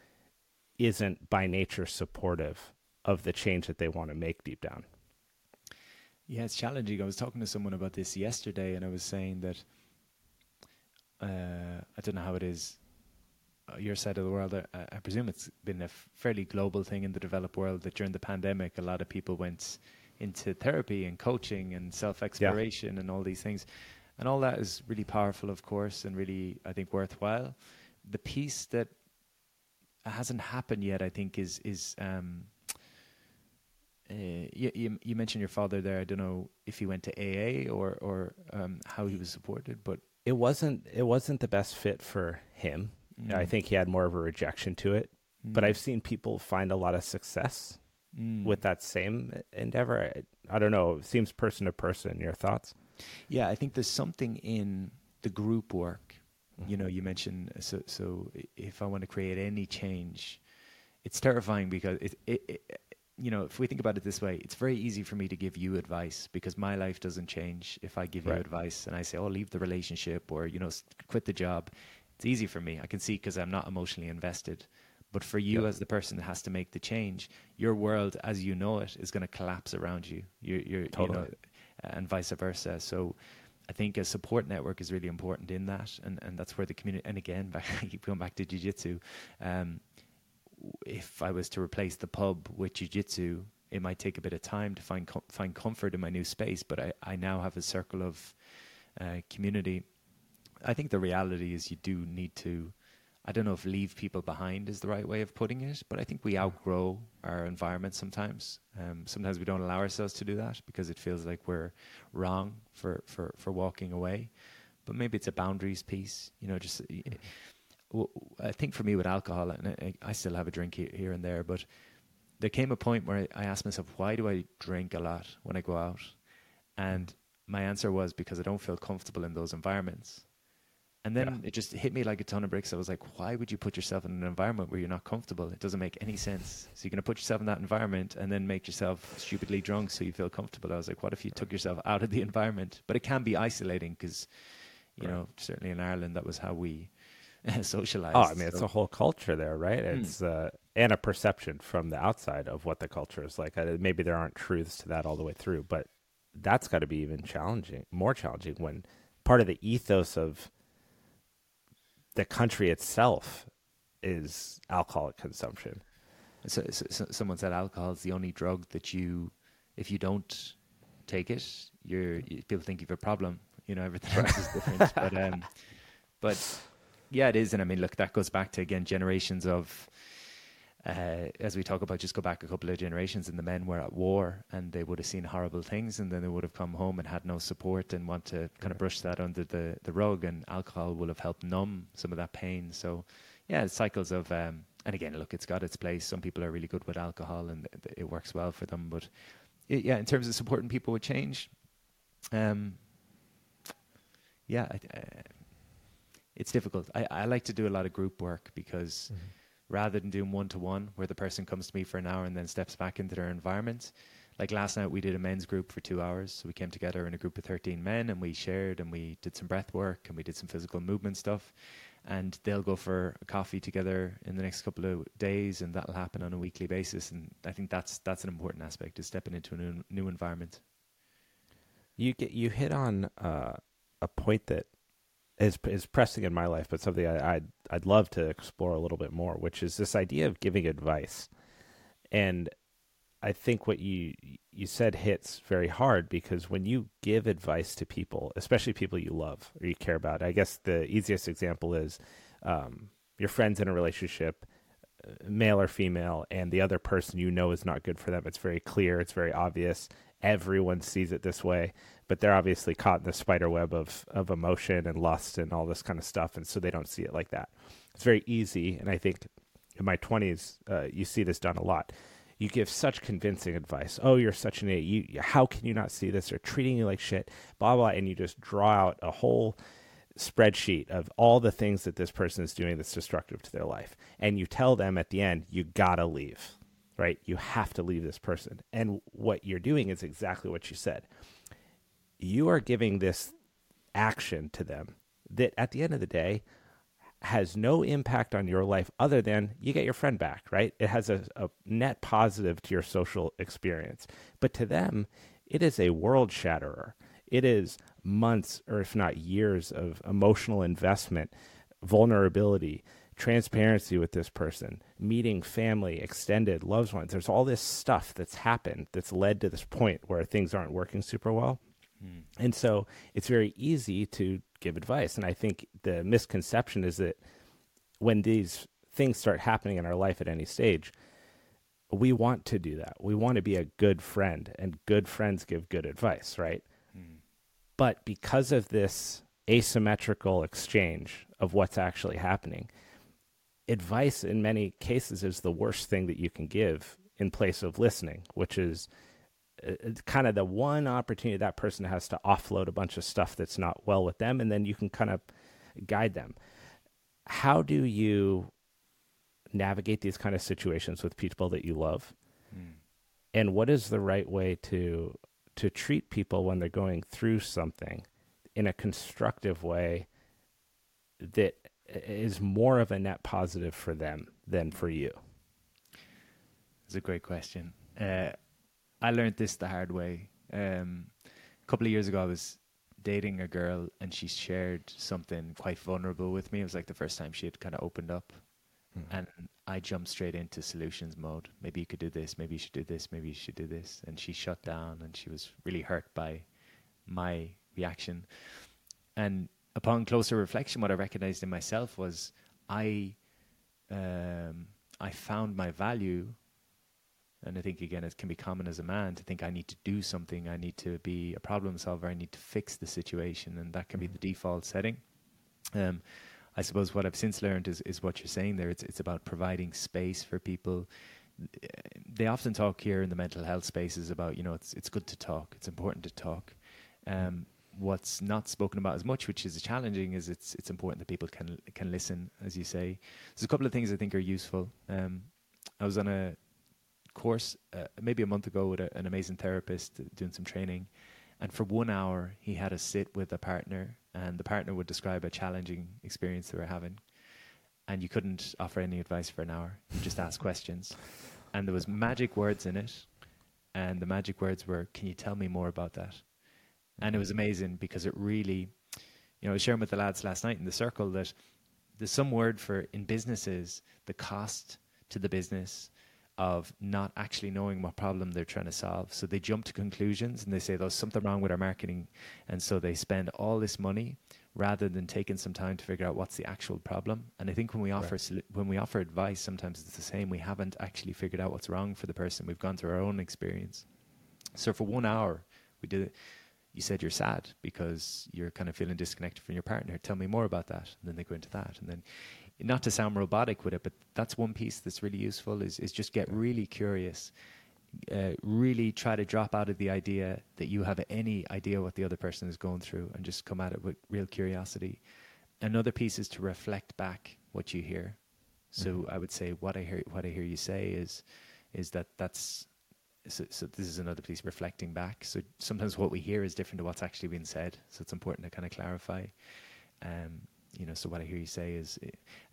isn't by nature supportive of the change that they want to make deep down? Yeah, it's challenging. I was talking to someone about this yesterday, and I was saying that uh, I don't know how it is uh, your side of the world. I, I presume it's been a f- fairly global thing in the developed world that during the pandemic, a lot of people went into therapy and coaching and self exploration yeah. and all these things. And all that is really powerful, of course, and really, I think, worthwhile. The piece that hasn't happened yet, I think, is is um, uh, you, you, you mentioned your father there. I don't know if he went to AA or or um, how he was supported, but it wasn't it wasn't the best fit for him. Mm. I think he had more of a rejection to it. Mm. But I've seen people find a lot of success mm. with that same endeavor. I, I don't know. It seems person to person. Your thoughts? Yeah, I think there's something in the group work. You know, mm-hmm. you mentioned so. So if I want to create any change, it's terrifying because it, it, it you know, if we think about it this way, it's very easy for me to give you advice because my life doesn't change if I give right. you advice and I say, "Oh, leave the relationship" or you know, quit the job. It's easy for me. I can see because I'm not emotionally invested. But for you, yep. as the person that has to make the change, your world, as you know it, is going to collapse around you. You're, you're totally. you know, and vice versa. So I think a support network is really important in that, and, and that's where the community. And again, back, I keep going back to jujitsu. Um, if I was to replace the pub with jujitsu, it might take a bit of time to find com- find comfort in my new space. But I, I now have a circle of uh, community. I think the reality is you do need to I don't know if leave people behind is the right way of putting it, but I think we outgrow our environment sometimes. Um, sometimes we don't allow ourselves to do that because it feels like we're wrong for, for, for walking away. But maybe it's a boundaries piece, you know, just. I think for me with alcohol, and I, I still have a drink here and there, but there came a point where I asked myself, why do I drink a lot when I go out? And my answer was because I don't feel comfortable in those environments. And then yeah. it just hit me like a ton of bricks. I was like, why would you put yourself in an environment where you're not comfortable? It doesn't make any sense. So you're going to put yourself in that environment and then make yourself stupidly drunk so you feel comfortable. I was like, what if you took yourself out of the environment? But it can be isolating because, you right. know, certainly in Ireland, that was how we socialized. Oh, I mean, so. it's a whole culture there, right? Hmm. It's uh, and a perception from the outside of what the culture is like. Uh, maybe there aren't truths to that all the way through, but that's got to be even challenging, more challenging when part of the ethos of the country itself is alcoholic consumption. So, so, so, someone said alcohol is the only drug that you, if you don't take it, you're you, people think you have a problem. You know, everything else is different. but um, but yeah, it is, and I mean, look, that goes back to again generations of uh, as we talk about, just go back a couple of generations, and the men were at war, and they would have seen horrible things, and then they would have come home and had no support, and want to kind of brush that under the, the rug, and alcohol will have helped numb some of that pain. So, yeah, cycles of, um, and again, look, it's got its place. Some people are really good with alcohol, and it works well for them. But it, yeah, in terms of supporting people with change, um, yeah, I, uh, it's difficult. I, I like to do a lot of group work because. Mm-hmm rather than doing one to one, where the person comes to me for an hour and then steps back into their environment. Like last night, we did a men's group for two hours. So we came together in a group of 13 men and we shared and we did some breath work and we did some physical movement stuff. And they'll go for a coffee together in the next couple of days, and that'll happen on a weekly basis. And I think that's that's an important aspect is stepping into a new, new environment. You get you hit on uh, a point that is is pressing in my life, but something I, I'd I'd love to explore a little bit more, which is this idea of giving advice. And I think what you you said hits very hard because when you give advice to people, especially people you love or you care about, I guess the easiest example is um, your friends in a relationship, uh, male or female, and the other person you know is not good for them. It's very clear. It's very obvious. Everyone sees it this way but they're obviously caught in the spider web of of emotion and lust and all this kind of stuff, and so they don't see it like that. It's very easy, and I think in my twenties, uh, you see this done a lot. You give such convincing advice. Oh, you're such an idiot. You, how can you not see this? They're treating you like shit. Blah blah, and you just draw out a whole spreadsheet of all the things that this person is doing that's destructive to their life, and you tell them at the end, you gotta leave. Right? You have to leave this person. And what you're doing is exactly what you said you are giving this action to them that at the end of the day has no impact on your life other than you get your friend back, right? It has a, a net positive to your social experience. But to them, it is a world shatterer. It is months or if not years of emotional investment, vulnerability, transparency with this person, meeting family, extended loved ones. There's all this stuff that's happened that's led to this point where things aren't working super well. Mm. And so it's very easy to give advice. And I think the misconception is that when these things start happening in our life at any stage, we want to do that. We want to be a good friend, and good friends give good advice, right? Mm. But because of this asymmetrical exchange of what's actually happening, advice in many cases is the worst thing that you can give in place of listening, which is uh, kind of the one opportunity that person has to offload a bunch of stuff that's not well with them, and then you can kind of guide them. How do you navigate these kind of situations with people that you love? Mm. And what is the right way to to treat people when they're going through something in a constructive way that is more of a net positive for them than for you? It's a great question. Uh, I learned this the hard way. Um, a couple of years ago, I was dating a girl, and she shared something quite vulnerable with me. It was like the first time she had kind of opened up, mm-hmm. and I jumped straight into solutions mode. Maybe you could do this. Maybe you should do this. Maybe you should do this. And she shut down, and she was really hurt by my reaction. And upon closer reflection, what I recognized in myself was I um, I found my value, and I think again it can be common as a man to think I need to do something, I need to be a problem solver, I need to fix the situation, and that can be the default setting. Um, I suppose what I've since learned is, is what you're saying there. It's it's about providing space for people. They often talk here in the mental health spaces about you know it's it's good to talk, it's important to talk. Um, what's not spoken about as much, which is challenging, is it's it's important that people can can listen, as you say. There's a couple of things I think are useful. Um, I was on a course uh, maybe a month ago with a, an amazing therapist doing some training, and for one hour he had us sit with a partner, and the partner would describe a challenging experience they were having, and you couldn't offer any advice for an hour. You just ask questions, and there was magic words in it, and the magic words were, "Can you tell me more about that?" And it was amazing because it really, you know, I was sharing with the lads last night in the circle that there's some word for in businesses the cost to the business of not actually knowing what problem they're trying to solve. So they jump to conclusions and they say there's something wrong with our marketing, and so they spend all this money rather than taking some time to figure out what's the actual problem. And I think when we offer right. when we offer advice, sometimes it's the same. We haven't actually figured out what's wrong for the person. We've gone through our own experience. So for one hour, we did it you said you're sad because you're kind of feeling disconnected from your partner. Tell me more about that. And then they go into that. And then, not to sound robotic with it, but that's one piece that's really useful is, is just get really curious. Uh, really try to drop out of the idea that you have any idea what the other person is going through and just come at it with real curiosity. Another piece is to reflect back what you hear. So mm-hmm. I would say what I hear what I hear you say is is that that's so, so this is another piece reflecting back. So sometimes what we hear is different to what's actually being said. So it's important to kind of clarify. Um, you know, so what I hear you say is,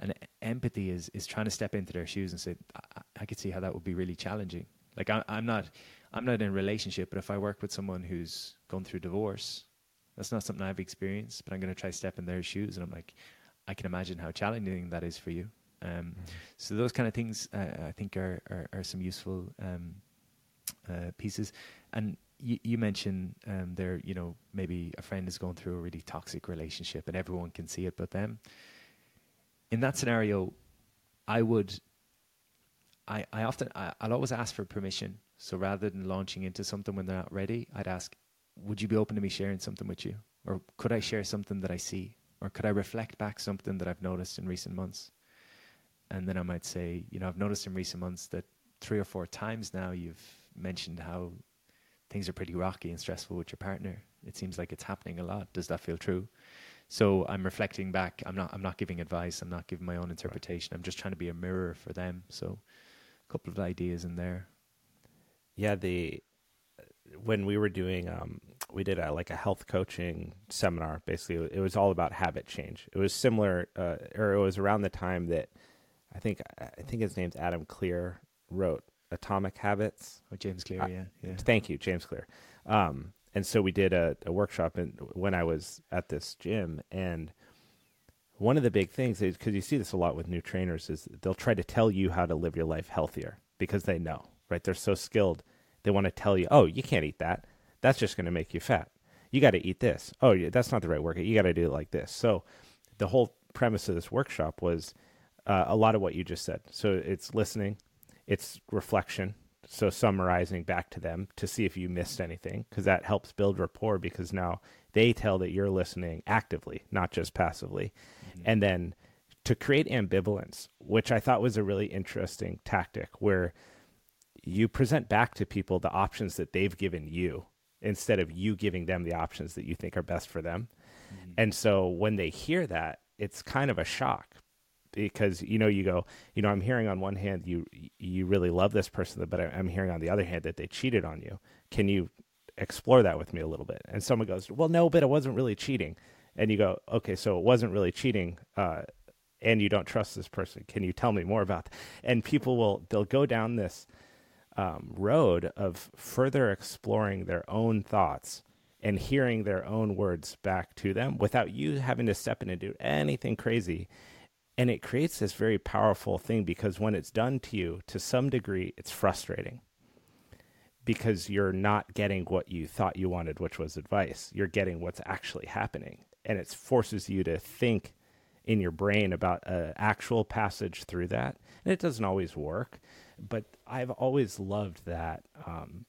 and empathy is is trying to step into their shoes and say, I, I could see how that would be really challenging. Like I, I'm not, I'm not in a relationship, but if I work with someone who's gone through divorce, that's not something I've experienced. But I'm going to try step in their shoes, and I'm like, I can imagine how challenging that is for you. Um, mm-hmm. So those kind of things, uh, I think, are, are, are some useful um, uh, pieces. And you, you mentioned um, there, you know, maybe a friend is going through a really toxic relationship and everyone can see it but them. In that scenario, I would, I, I often, I, I'll always ask for permission. So rather than launching into something when they're not ready, I'd ask, would you be open to me sharing something with you? Or could I share something that I see? Or could I reflect back something that I've noticed in recent months? And then I might say, you know, I've noticed in recent months that three or four times now you've mentioned how things are pretty rocky and stressful with your partner. It seems like it's happening a lot. Does that feel true? So I'm reflecting back. I'm not. I'm not giving advice. I'm not giving my own interpretation. I'm just trying to be a mirror for them. So, a couple of ideas in there. Yeah, the when we were doing um, we did a, like a health coaching seminar. Basically, it was all about habit change. It was similar, uh, or it was around the time that I think I think his name's Adam Clear wrote Atomic Habits. Oh, James Clear, uh, yeah, yeah. Thank you, James Clear. Um, and so we did a, a workshop and when I was at this gym and one of the big things is because you see this a lot with new trainers is they'll try to tell you how to live your life healthier because they know right? They're so skilled they want to tell you oh you can't eat that. That's just going to make you fat. You got to eat this. Oh yeah, that's not the right workout. You got to do it like this. So the whole premise of this workshop was uh, a lot of what you just said. So it's listening it's reflection so summarizing back to them to see if you missed anything because that helps build rapport because now they tell that you're listening actively not just passively mm-hmm. and then to create ambivalence which i thought was a really interesting tactic where you present back to people the options that they've given you instead of you giving them the options that you think are best for them mm-hmm. and so when they hear that it's kind of a shock because you know you go you know i'm hearing on one hand you you really love this person but i'm hearing on the other hand that they cheated on you. Can you explore that with me a little bit? And someone goes well no but it wasn't really cheating. And you go okay so it wasn't really cheating uh, and you don't trust this person. Can you tell me more about that? and people will they'll go down this um, road of further exploring their own thoughts and hearing their own words back to them without you having to step in and do anything crazy and it creates this very powerful thing because when it's done to you, to some degree, it's frustrating because you're not getting what you thought you wanted, which was advice. You're getting what's actually happening. And it forces you to think in your brain about an actual passage through that. And it doesn't always work, but I've always loved that. Um,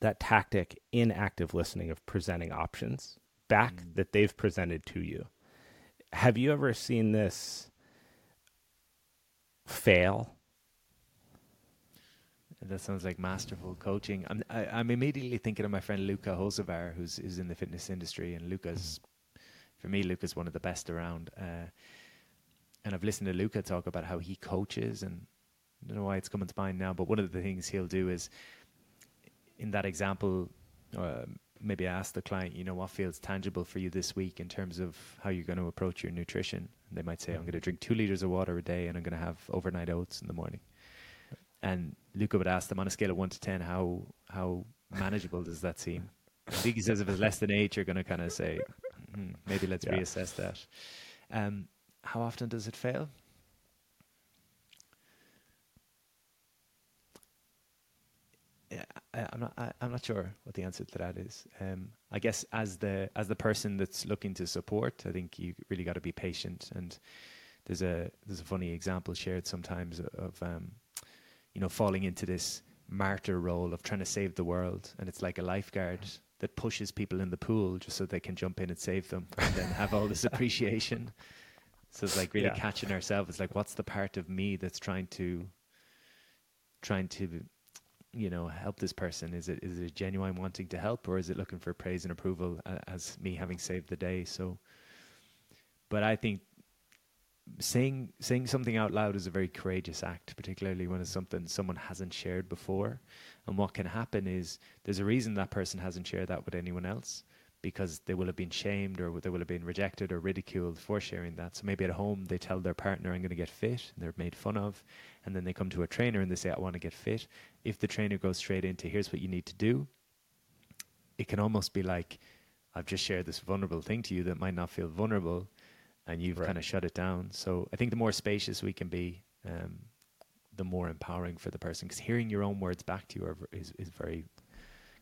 that tactic in active listening of presenting options back mm. that they've presented to you have you ever seen this fail? That sounds like masterful coaching. I'm I, am i am immediately thinking of my friend Luka Hocevar, who's is in the fitness industry, and Luka's, mm-hmm. for me, Luka's one of the best around. Uh, and I've listened to Luka talk about how he coaches, and I don't know why it's coming to mind now, but one of the things he'll do is, in that example, uh, maybe I ask the client, you know, what feels tangible for you this week in terms of how you're going to approach your nutrition. And they might say, I'm going to drink two liters of water a day and I'm going to have overnight oats in the morning. And Luka would ask them on a scale of one to 10, how, how manageable does that seem? I think he says if it's less than eight, you're going to kind of say, hmm, maybe let's yeah. reassess that. Um, how often does it fail? I, am not. I, am not sure what the answer to that is. Um, I guess as the as the person that's looking to support, I think you really got to be patient. And there's a there's a funny example shared sometimes of um, you know falling into this martyr role of trying to save the world, and it's like a lifeguard that pushes people in the pool just so they can jump in and save them, and then have all this appreciation. So it's like really yeah. catching ourselves. It's like, what's the part of me that's trying to trying to you know help this person is it is it genuine wanting to help or is it looking for praise and approval uh, as me having saved the day so but i think saying saying something out loud is a very courageous act particularly when it's something someone hasn't shared before and what can happen is there's a reason that person hasn't shared that with anyone else because they will have been shamed or they will have been rejected or ridiculed for sharing that. So maybe at home they tell their partner, I'm going to get fit, and they're made fun of. And then they come to a trainer and they say, I want to get fit. If the trainer goes straight into, here's what you need to do, it can almost be like, I've just shared this vulnerable thing to you that might not feel vulnerable, and you've right. kind of shut it down. So I think the more spacious we can be, um, the more empowering for the person. Because hearing your own words back to you are, is, is very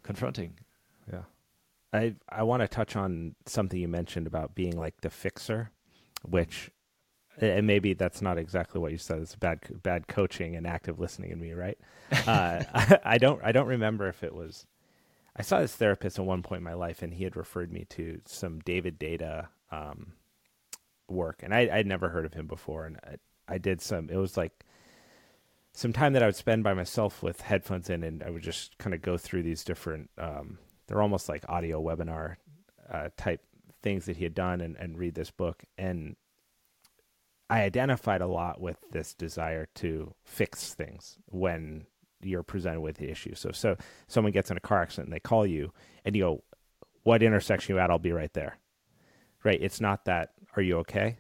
confronting. Yeah. I I want to touch on something you mentioned about being like the fixer, which and maybe that's not exactly what you said. It's bad bad coaching and active listening in me, right? uh, I, don't I don't remember if it was. I saw this therapist at one point in my life, and he had referred me to some David Deida um, work, and I I'd never heard of him before, and I, I did some. It was like some time that I would spend by myself with headphones in, and I would just kind of go through these different um, they're almost like audio webinar uh, type things that he had done and, and read this book. And I identified a lot with this desire to fix things when you're presented with the issue. So, so someone gets in a car accident and they call you and you go, what intersection you at, I'll be right there. Right? It's not that are you okay?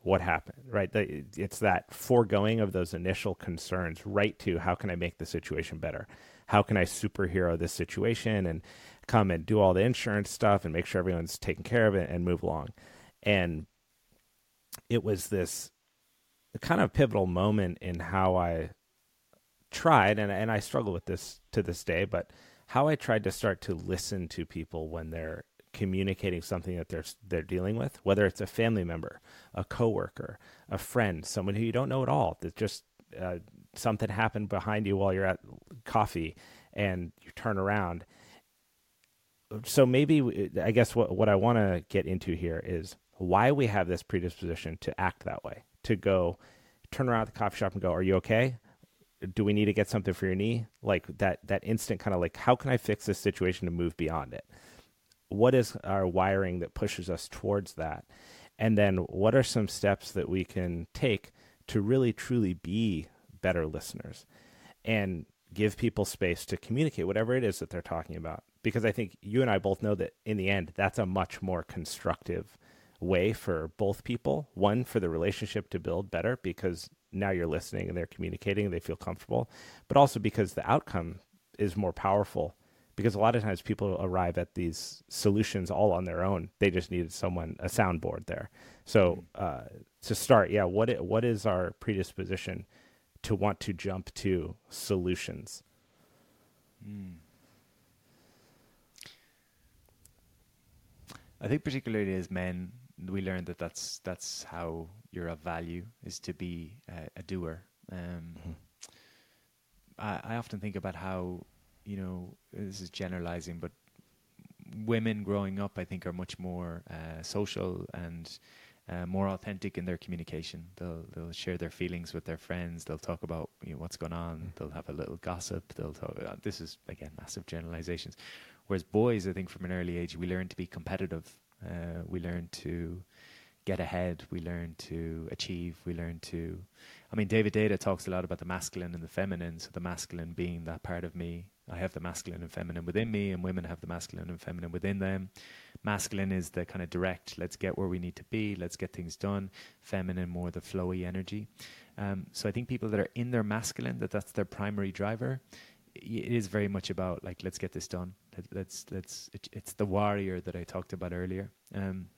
What happened? Right? It's that foregoing of those initial concerns right to how can I make the situation better? How can I superhero this situation and come and do all the insurance stuff and make sure everyone's taken care of it and move along. And it was this kind of pivotal moment in how I tried, and, and I struggle with this to this day, but how I tried to start to listen to people when they're communicating something that they're they're dealing with, whether it's a family member, a coworker, a friend, someone who you don't know at all. That just uh, something happened behind you while you're at coffee, and you turn around. So maybe I guess what what I want to get into here is why we have this predisposition to act that way, to go turn around at the coffee shop and go, "Are you okay? Do we need to get something for your knee?" Like that that instant kind of like, "How can I fix this situation to move beyond it?" What is our wiring that pushes us towards that? And then what are some steps that we can take to really truly be better listeners and give people space to communicate whatever it is that they're talking about? Because I think you and I both know that in the end, that's a much more constructive way for both people. One, for the relationship to build better because now you're listening and they're communicating, they feel comfortable, but also because the outcome is more powerful. Because a lot of times people arrive at these solutions all on their own. They just needed someone, a soundboard there. So uh, to start, yeah, what it, what is our predisposition to want to jump to solutions? Mm. I think particularly as men, we learned that that's that's how you're of value is to be a, a doer. Um, mm-hmm. I, I often think about how you know this is generalizing, but women growing up, I think, are much more uh, social and uh, more authentic in their communication. They'll they'll share their feelings with their friends. They'll talk about you know, what's going on. Mm-hmm. They'll have a little gossip. They'll talk. Uh, this is again massive generalizations. Whereas boys, I think, from an early age, we learn to be competitive uh, we learn to get ahead. We learn to achieve. We learn to. I mean, David Deida talks a lot about the masculine and the feminine. So the masculine being that part of me. I have the masculine and feminine within me, and women have the masculine and feminine within them. Masculine is the kind of direct, let's get where we need to be, let's get things done. Feminine, more the flowy energy. Um, so I think people that are in their masculine, that that's their primary driver, it is very much about like let's get this done. Let, us let's it, it's the warrior that I talked about earlier. Um,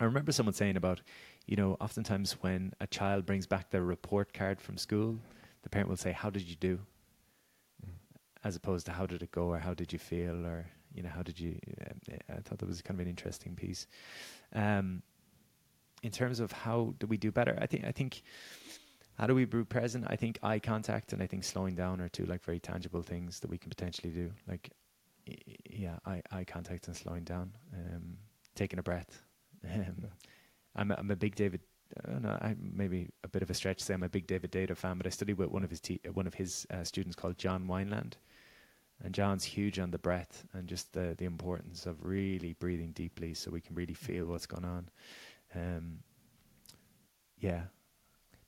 I remember someone saying about, you know, oftentimes when a child brings back their report card from school, the parent will say, "How did you do?" Mm. As opposed to "How did it go?" or "How did you feel?" or you know, "How did you?" Uh, I thought that was kind of an interesting piece. Um, in terms of how do we do better, I think I think how do we be present? I think eye contact and I think slowing down are two like very tangible things that we can potentially do. Like, yeah, eye, eye contact and slowing down, um, taking a breath. Um, I'm, a, I'm a big David. I don't I maybe a bit of a stretch to say I'm a big David Deida fan, but I studied with one of his te- one of his uh, students called John Wineland, and John's huge on the breath and just the the importance of really breathing deeply so we can really feel what's going on. Um, yeah,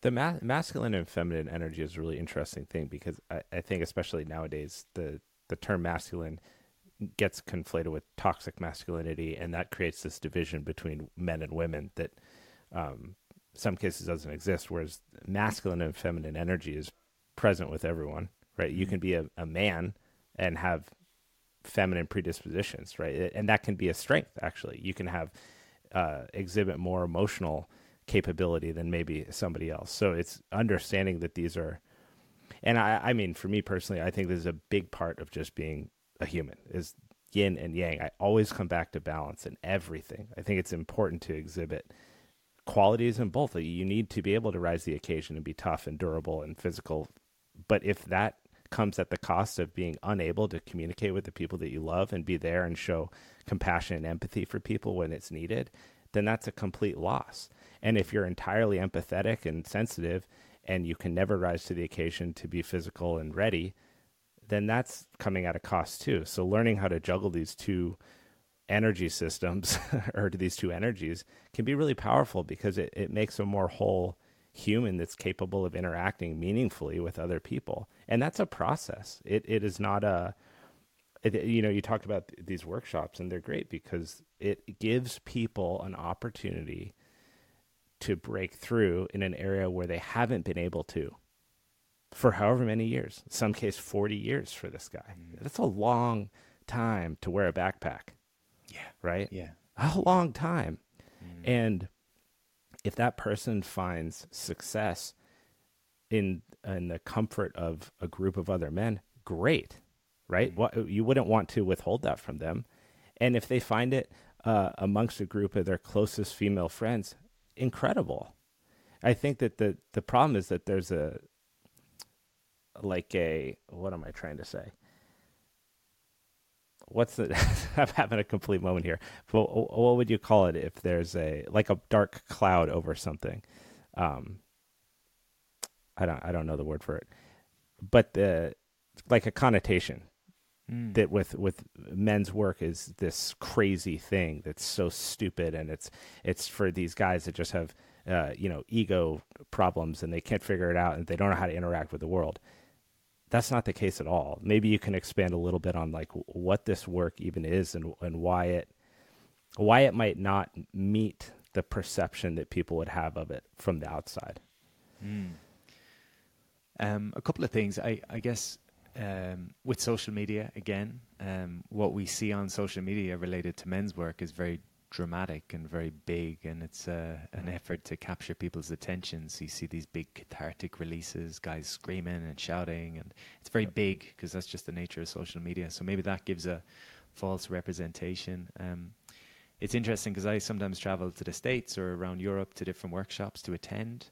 the ma- masculine and feminine energy is a really interesting thing because I, I think, especially nowadays, the the term masculine gets conflated with toxic masculinity, and that creates this division between men and women that um, some cases doesn't exist. Whereas masculine and feminine energy is present with everyone, right? You mm-hmm. can be a, a man and have feminine predispositions, right? And that can be a strength. Actually, you can have uh, exhibit more emotional capability than maybe somebody else. So it's understanding that these are, and I, I mean, for me personally, I think this is a big part of just being a human is yin and yang. I always come back to balance in everything. I think it's important to exhibit qualities in both. You need to be able to rise the occasion and be tough and durable and physical. But if that comes at the cost of being unable to communicate with the people that you love and be there and show compassion and empathy for people when it's needed, then that's a complete loss. And if you're entirely empathetic and sensitive and you can never rise to the occasion to be physical and ready, then that's coming at a cost too. So learning how to juggle these two energy systems or these two energies can be really powerful because it, it makes a more whole human that's capable of interacting meaningfully with other people. And that's a process. It it is not a it, you know, you talk about these workshops, and they're great because it gives people an opportunity to break through in an area where they haven't been able to for however many years. In some case, 40 years for this guy. Mm. That's a long time to wear a backpack. Yeah. Right? Yeah. A long time. Mm. And if that person finds success in in the comfort of a group of other men, great, right? Mm-hmm. What you wouldn't want to withhold that from them, and if they find it uh, amongst a group of their closest female friends, incredible. I think that the the problem is that there's a like a what am I trying to say? What's the? I'm having a complete moment here. But what would you call it if there's a like a dark cloud over something? Um, I don't I don't know the word for it, but the like a connotation mm. that with with men's work is this crazy thing that's so stupid and it's it's for these guys that just have uh, you know ego problems and they can't figure it out and they don't know how to interact with the world. That's not the case at all. Maybe you can expand a little bit on like what this work even is and and why it why it might not meet the perception that people would have of it from the outside. Mm. Um, a couple of things. I, I guess um, with social media, again, um, what we see on social media related to men's work is very dramatic and very big, and it's uh, an effort to capture people's attention. So you see these big cathartic releases, guys screaming and shouting, and it's very big because that's just the nature of social media. So maybe that gives a false representation. Um, it's interesting because I sometimes travel to the States or around Europe to different workshops to attend,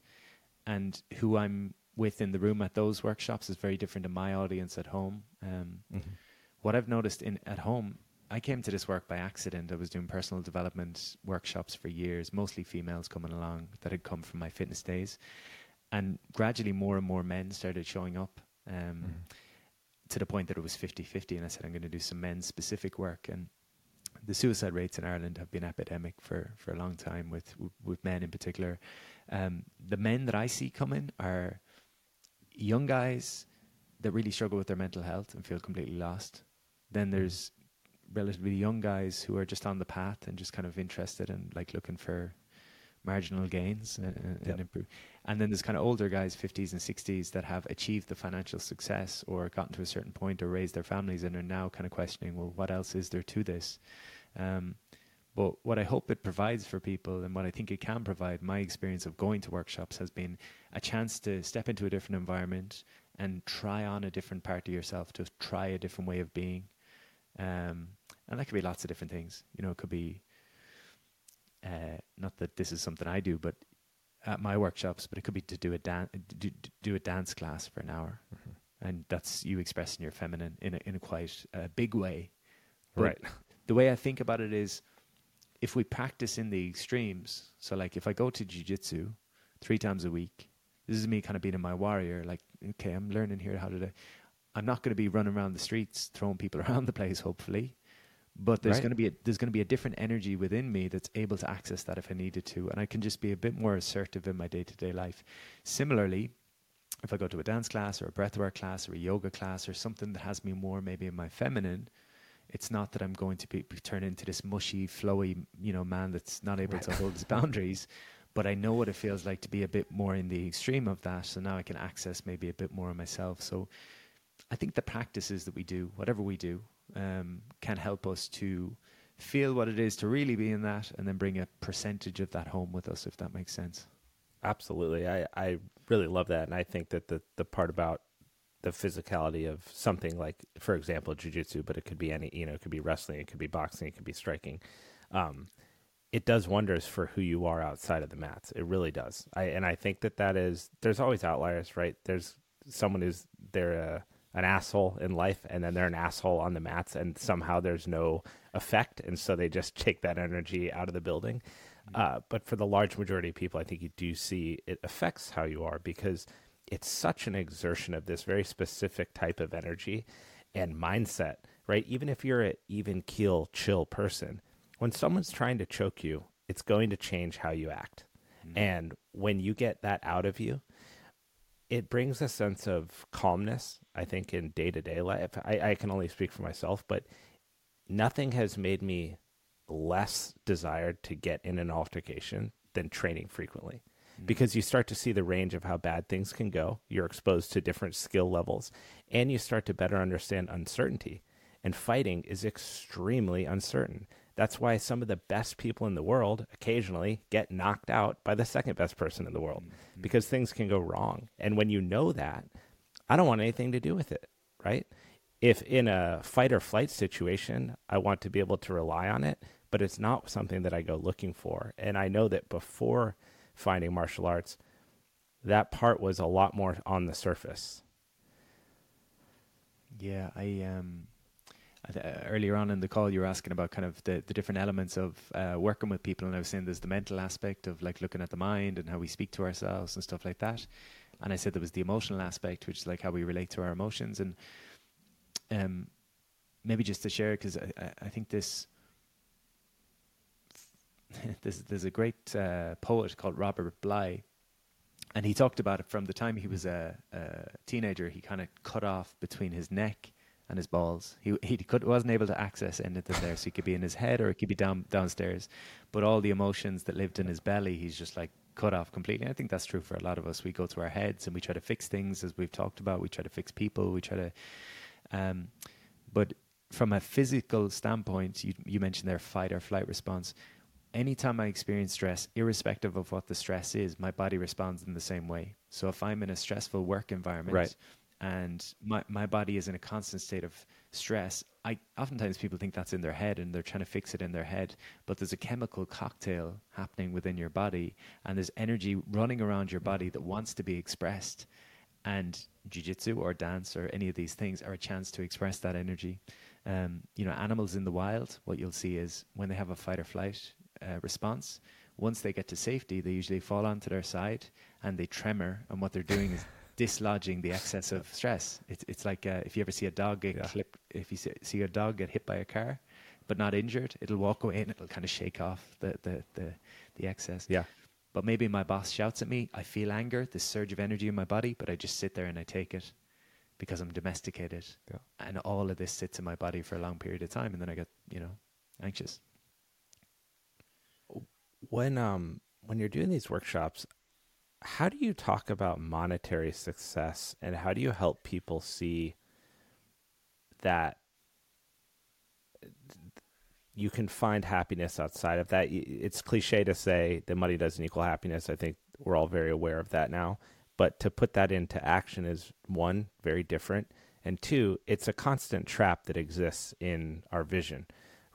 and who I'm within the room at those workshops is very different to my audience at home. Um, mm-hmm. What I've noticed in at home, I came to this work by accident. I was doing personal development workshops for years, mostly females coming along that had come from my fitness days, and gradually more and more men started showing up. Um, mm-hmm. To the point that it was 50 50, and I said, I'm going to do some men's specific work. And the suicide rates in Ireland have been epidemic for, for a long time with with men in particular. Um, the men that I see coming are young guys that really struggle with their mental health and feel completely lost. Then there's relatively young guys who are just on the path and just kind of interested and like looking for marginal gains and, and, yep. and improve. And then there's kind of older guys, 50s and 60s, that have achieved the financial success or gotten to a certain point or raised their families and are now kind of questioning, well, what else is there to this? Um, but what I hope it provides for people and what I think it can provide, my experience of going to workshops has been a chance to step into a different environment and try on a different part of yourself, to try a different way of being. Um, and that could be lots of different things. You know, it could be uh, not that this is something I do, but at my workshops, but it could be to do a dan- do, do a dance class for an hour, mm-hmm. and that's you expressing your feminine in a, in a quite uh, big way. But right. The way I think about it is, if we practice in the extremes, so like if I go to jujitsu three times a week, this is me kind of being my warrior. Like, okay, I'm learning here how to. Do, I'm not going to be running around the streets throwing people around the place, hopefully, but there's right. going to be a, there's going to be a different energy within me that's able to access that if I needed to, and I can just be a bit more assertive in my day to day life. Similarly, if I go to a dance class or a breathwork class or a yoga class or something that has me more maybe in my feminine, it's not that I'm going to be, be turn into this mushy, flowy, you know, man that's not able right. to hold his boundaries. But I know what it feels like to be a bit more in the extreme of that. So now I can access maybe a bit more of myself. So I think the practices that we do, whatever we do, um, can help us to feel what it is to really be in that and then bring a percentage of that home with us, if that makes sense. Absolutely. I, I really love that. And I think that the, the part about the physicality of something like, for example, jujitsu, but it could be any, you know, it could be wrestling, it could be boxing, it could be striking. Um, it does wonders for who you are outside of the mats. It really does. I and I think that that is. There's always outliers, right? There's someone who's they're a, an asshole in life, and then they're an asshole on the mats, and somehow there's no effect, and so they just take that energy out of the building. Mm-hmm. Uh, but for the large majority of people, I think you do see it affects how you are because it's such an exertion of this very specific type of energy and mindset, right? Even if you're an even keel, chill person, when someone's trying to choke you, it's going to change how you act. Mm-hmm. And when you get that out of you, it brings a sense of calmness, I think, in day to day life. I, I can only speak for myself, but nothing has made me less desired to get in an altercation than training frequently. Because you start to see the range of how bad things can go. You're exposed to different skill levels and you start to better understand uncertainty. And fighting is extremely uncertain. That's why some of the best people in the world occasionally get knocked out by the second best person in the world mm-hmm. because things can go wrong. And when you know that, I don't want anything to do with it, right? If in a fight or flight situation, I want to be able to rely on it, but it's not something that I go looking for. And I know that before finding martial arts, that part was a lot more on the surface. Yeah, I um uh, earlier on in the call, you were asking about kind of the, the different elements of uh, working with people, and I was saying there's the mental aspect of like looking at the mind and how we speak to ourselves and stuff like that. And I said there was the emotional aspect, which is like how we relate to our emotions, and um, maybe just to share because I, I, think this. there's, there's a great uh, poet called Robert Bly, and he talked about it from the time he was a, a teenager. He kind of cut off between his neck and his balls. He he could, wasn't able to access anything there, so he could be in his head or it could be down downstairs. But all the emotions that lived in his belly, he's just like cut off completely. I think that's true for a lot of us. We go to our heads and we try to fix things, as we've talked about. We try to fix people. We try to, um, but from a physical standpoint, you you mentioned their fight or flight response. Anytime I experience stress, irrespective of what the stress is, my body responds in the same way. So if I'm in a stressful work environment, right and my my body is in a constant state of stress. I oftentimes people think that's in their head and they're trying to fix it in their head, but there's a chemical cocktail happening within your body, and there's energy running around your body that wants to be expressed. And jiu-jitsu or dance or any of these things are a chance to express that energy. Um, you know, animals in the wild, what you'll see is when they have a fight or flight uh, response, once they get to safety, they usually fall onto their side and they tremor. And what they're doing is dislodging the excess of stress. It's it's like uh, if you ever see a dog get yeah. clipped, if you see, see a dog get hit by a car, but not injured, it'll walk away and it'll kind of shake off the, the, the, the excess. Yeah. But maybe my boss shouts at me, I feel anger, this surge of energy in my body, but I just sit there and I take it because I'm domesticated. Yeah. And all of this sits in my body for a long period of time and then I get, you know, anxious. When um when you're doing these workshops, how do you talk about monetary success and how do you help people see that you can find happiness outside of that? It's cliche to say that money doesn't equal happiness. I think we're all very aware of that now. But to put that into action is one very different. And two it's a constant trap that exists in our vision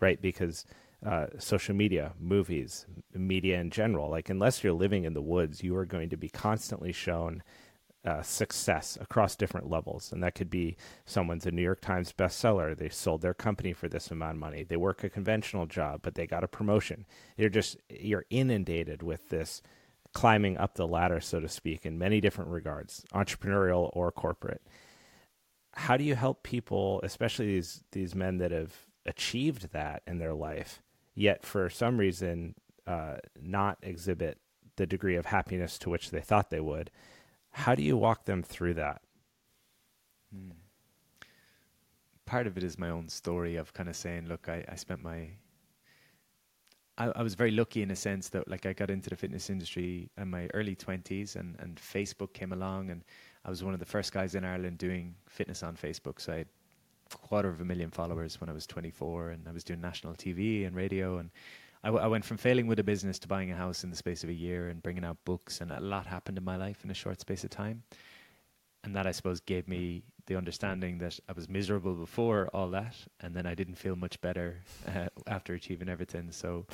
right? Because uh, social media, movies, media in general. Like, unless you're living in the woods, you are going to be constantly shown uh, success across different levels. And that could be someone's a New York Times bestseller. They sold their company for this amount of money. They work a conventional job, but they got a promotion. You're just, you're inundated with this climbing up the ladder, so to speak, in many different regards, entrepreneurial or corporate. How do you help people, especially these, these men that have achieved that in their life, yet for some reason uh, not exhibit the degree of happiness to which they thought they would. How do you walk them through that? Hmm. Part of it is my own story of kind of saying, look, I, I spent my I, I, was very lucky in a sense that like I got into the fitness industry in my early twenties and, and Facebook came along and I was one of the first guys in Ireland doing fitness on Facebook. So I quarter of a million followers when I was 24, and I was doing national TV and radio. And I, w- I went from failing with a business to buying a house in the space of a year and bringing out books, and a lot happened in my life in a short space of time. And that, I suppose, gave me the understanding that I was miserable before all that, and then I didn't feel much better uh, after achieving everything. So,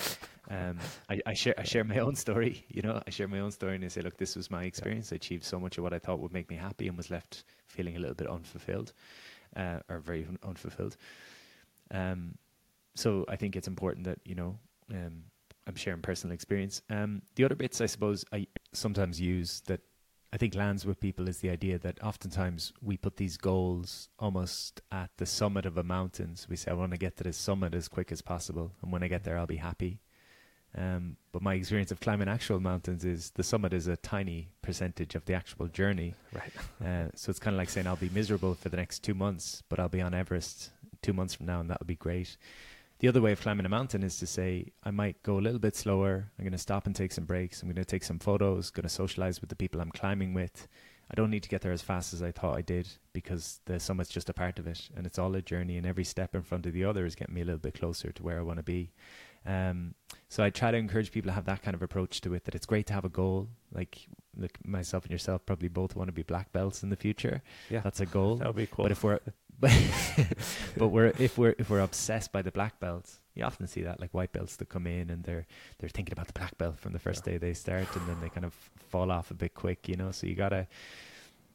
um, I, I, share I share my own story. You know, I share my own story, and I say, look, this was my experience. I achieved so much of what I thought would make me happy, and was left feeling a little bit unfulfilled uh, are very un- unfulfilled. Um, so I think it's important that you know um, I'm sharing personal experience. Um, the other bits I suppose I sometimes use that I think lands with people is the idea that oftentimes we put these goals almost at the summit of a mountain. So we say, I want to get to the summit as quick as possible, and when I get there, I'll be happy. Um, but my experience of climbing actual mountains is the summit is a tiny percentage of the actual journey. Right. uh, so it's kind of like saying I'll be miserable for the next two months, but I'll be on Everest two months from now, and that'll be great. The other way of climbing a mountain is to say I might go a little bit slower. I'm going to stop and take some breaks. I'm going to take some photos. Going to socialize with the people I'm climbing with. I don't need to get there as fast as I thought I did because the summit's just a part of it, and it's all a journey. And every step in front of the other is getting me a little bit closer to where I want to be. Um, so I try to encourage people to have that kind of approach to it. That it's great to have a goal. Like, like myself and yourself probably both want to be black belts in the future. Yeah, that's a goal. That would be cool. But if we're but but we're if we're if we're obsessed by the black belts, you often see that like white belts that come in and they're they're thinking about the black belt from the first yeah. day they start, and then they kind of fall off a bit quick, you know. So you gotta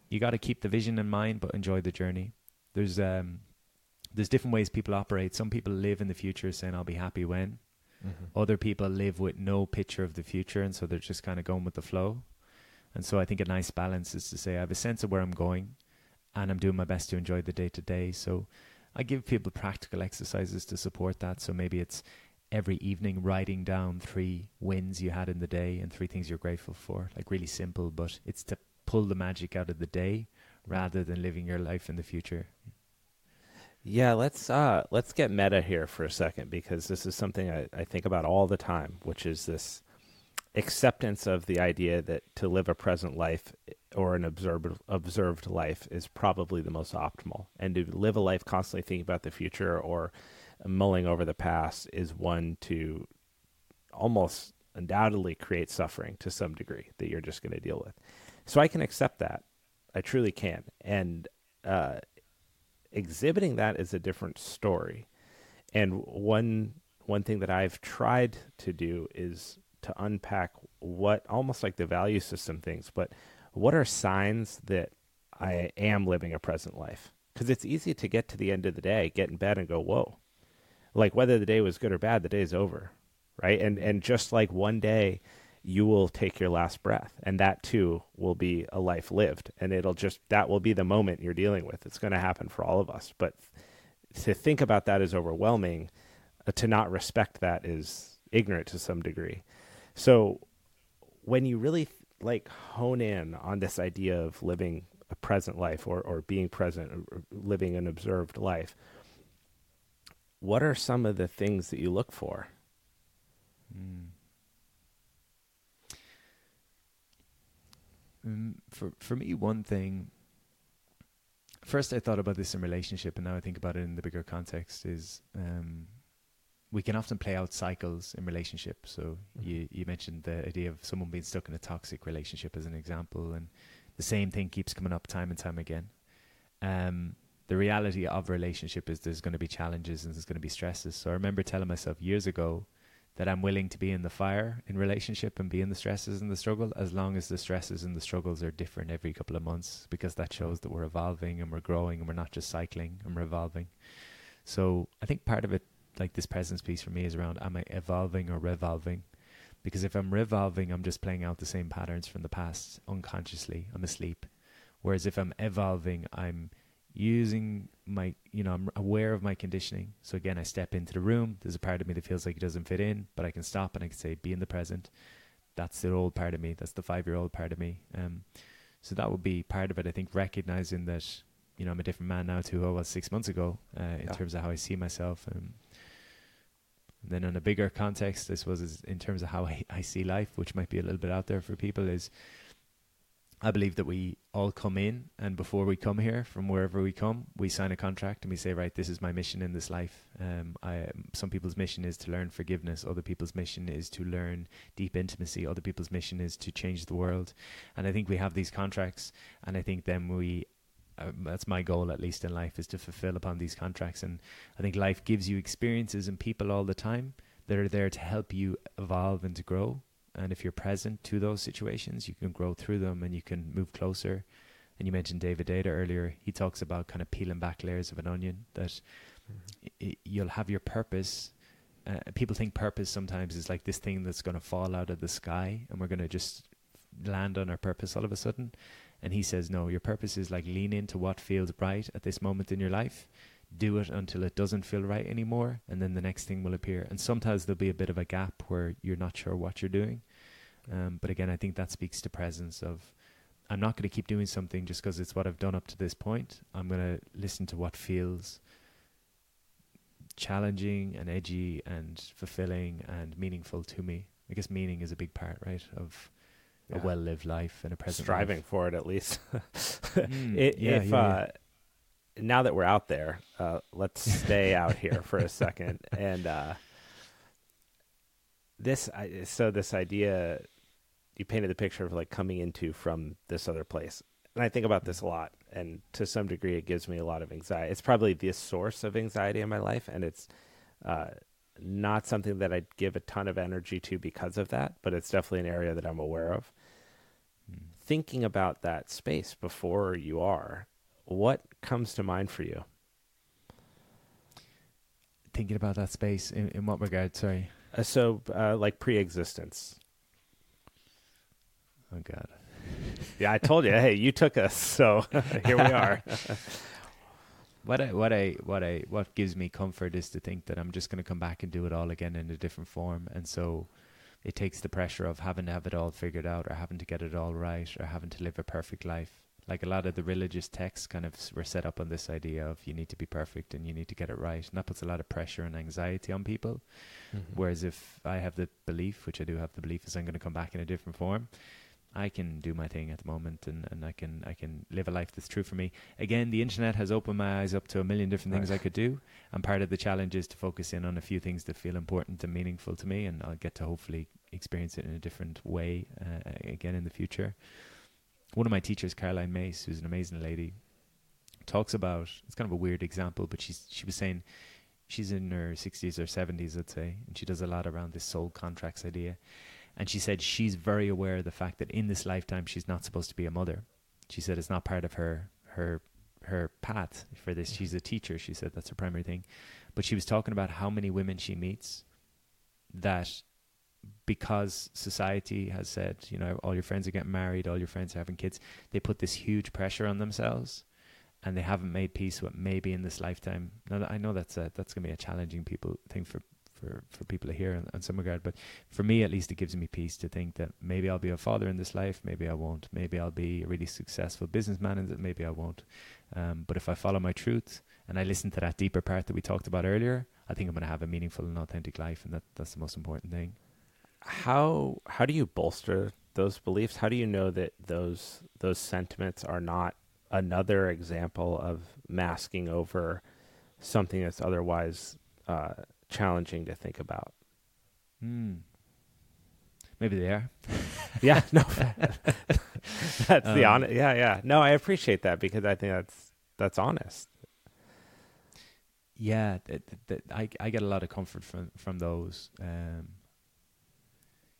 you gotta keep the vision in mind, but enjoy the journey. There's um there's different ways people operate. Some people live in the future, saying I'll be happy when. Mm-hmm. Other people live with no picture of the future, and so they're just kind of going with the flow. And so I think a nice balance is to say I have a sense of where I'm going and I'm doing my best to enjoy the day to day. So I give people practical exercises to support that. So maybe it's every evening writing down three wins you had in the day and three things you're grateful for. Like really simple, but it's to pull the magic out of the day rather than living your life in the future. Yeah, let's uh, let's get meta here for a second because this is something I, I think about all the time, which is this acceptance of the idea that to live a present life or an observed observed life is probably the most optimal, and to live a life constantly thinking about the future or mulling over the past is one to almost undoubtedly create suffering to some degree that you're just going to deal with. So I can accept that, I truly can, and uh, exhibiting that is a different story. And one one thing that I've tried to do is to unpack what almost like the value system things, but what are signs that I am living a present life? Because it's easy to get to the end of the day, get in bed, and go, "Whoa!" Like whether the day was good or bad, the day is over, right? And and just like one day, you will take your last breath, and that too will be a life lived, and it'll just that will be the moment you're dealing with. It's going to happen for all of us, but to think about that is overwhelming. Uh, to not respect that is ignorant to some degree. So when you really like hone in on this idea of living a present life or, or being present or living an observed life, what are some of the things that you look for? Mm. Um, for for me, one thing. First, I thought about this in relationship, and now I think about it in the bigger context. Is um, we can often play out cycles in relationships. So mm-hmm. you you mentioned the idea of someone being stuck in a toxic relationship as an example, and the same thing keeps coming up time and time again. Um, the reality of a relationship is there's going to be challenges and there's going to be stresses. So I remember telling myself years ago that I'm willing to be in the fire in relationship and be in the stresses and the struggle as long as the stresses and the struggles are different every couple of months because that shows that we're evolving and we're growing and we're not just cycling and we're evolving. So I think part of it like this presence piece for me is around am I evolving or revolving? Because if I'm revolving, I'm just playing out the same patterns from the past unconsciously. I'm asleep. Whereas if I'm evolving, I'm using my, you know, I'm aware of my conditioning. So again, I step into the room. There's a part of me that feels like it doesn't fit in, but I can stop and I can say, be in the present. That's the old part of me. That's the five year old part of me. Um, so that would be part of it. I think recognizing that, you know, I'm a different man now to who I was six months ago uh, in yeah. terms of how I see myself. Um, and then on a bigger context, I suppose, is in terms of how I, I see life, which might be a little bit out there for people, is I believe that we all come in, and before we come here, from wherever we come, we sign a contract and we say, right, this is my mission in this life. Um, I, some people's mission is to learn forgiveness. Other people's mission is to learn deep intimacy. Other people's mission is to change the world. And I think we have these contracts, and I think then we um, that's my goal at least in life is to fulfill upon these contracts and i think life gives you experiences and people all the time that are there to help you evolve and to grow and if you're present to those situations you can grow through them and you can move closer and you mentioned david deida earlier he talks about kind of peeling back layers of an onion that mm-hmm. I- you'll have your purpose uh, people think purpose sometimes is like this thing that's going to fall out of the sky and we're going to just land on our purpose all of a sudden and he says, no, your purpose is like lean into what feels right at this moment in your life. Do it until it doesn't feel right anymore, and then the next thing will appear. And sometimes there'll be a bit of a gap where you're not sure what you're doing. Um, but again, I think that speaks to presence of I'm not going to keep doing something just because it's what I've done up to this point. I'm going to listen to what feels challenging and edgy and fulfilling and meaningful to me. I guess meaning is a big part, right, of yeah. a well-lived life and a present striving life. for it at least. mm, it, yeah, if yeah, uh, now that we're out there, uh, let's stay out here for a second and uh, this. so this idea you painted the picture of like coming into from this other place, and I think about this a lot, and to some degree, it gives me a lot of anxiety. It's probably the source of anxiety in my life, and it's uh, not something that I give a ton of energy to because of that, but it's definitely an area that I'm aware of. Mm. Thinking about that space before you are, what comes to mind for you? Thinking about that space in, in what regard? Sorry. Uh, so, uh, like pre-existence. Oh God. yeah, I told you. Hey, you took us, so here we are. what I what I what I what gives me comfort is to think that I'm just going to come back and do it all again in a different form, and so it takes the pressure of having to have it all figured out, or having to get it all right, or having to live a perfect life. Like a lot of the religious texts, kind of were set up on this idea of you need to be perfect and you need to get it right, and that puts a lot of pressure and anxiety on people. Mm-hmm. Whereas if I have the belief, which I do have the belief, is I'm going to come back in a different form I can do my thing at the moment and, and I can I can live a life that's true for me. Again, the internet has opened my eyes up to a million different things. I could do. And part of the challenge is to focus in on a few things that feel important and meaningful to me and I'll get to hopefully experience it in a different way uh, again in the future. One of my teachers, Caroline Myss, who's an amazing lady, talks about it's kind of a weird example, but she's she was saying she's in her 60s or 70s, I'd say, and she does a lot around this soul contracts idea and she said she's very aware of the fact that in this lifetime she's not supposed to be a mother. She said it's not part of her her her path for this. Mm-hmm. She's a teacher. She said that's her primary thing. But she was talking about how many women she meets that because society has said, you know, all your friends are getting married, all your friends are having kids, they put this huge pressure on themselves and they haven't made peace with maybe in this lifetime. Now I know that's a, that's going to be a challenging people thing for for, for people to hear in, in some regard. But for me, at least, it gives me peace to think that maybe I'll be a father in this life, maybe I won't. Maybe I'll be a really successful businessman, and maybe I won't. Um, but if I follow my truth and I listen to that deeper part that we talked about earlier, I think I'm going to have a meaningful and authentic life, and that that's the most important thing. How how do you bolster those beliefs? How do you know that those those sentiments are not another example of masking over something that's otherwise uh, challenging to think about. Hmm. Maybe they are. yeah, no, that's um, the honest. Yeah, yeah. No, I appreciate that because I think that's that's honest. Yeah, th- th- I I get a lot of comfort from from those. Um,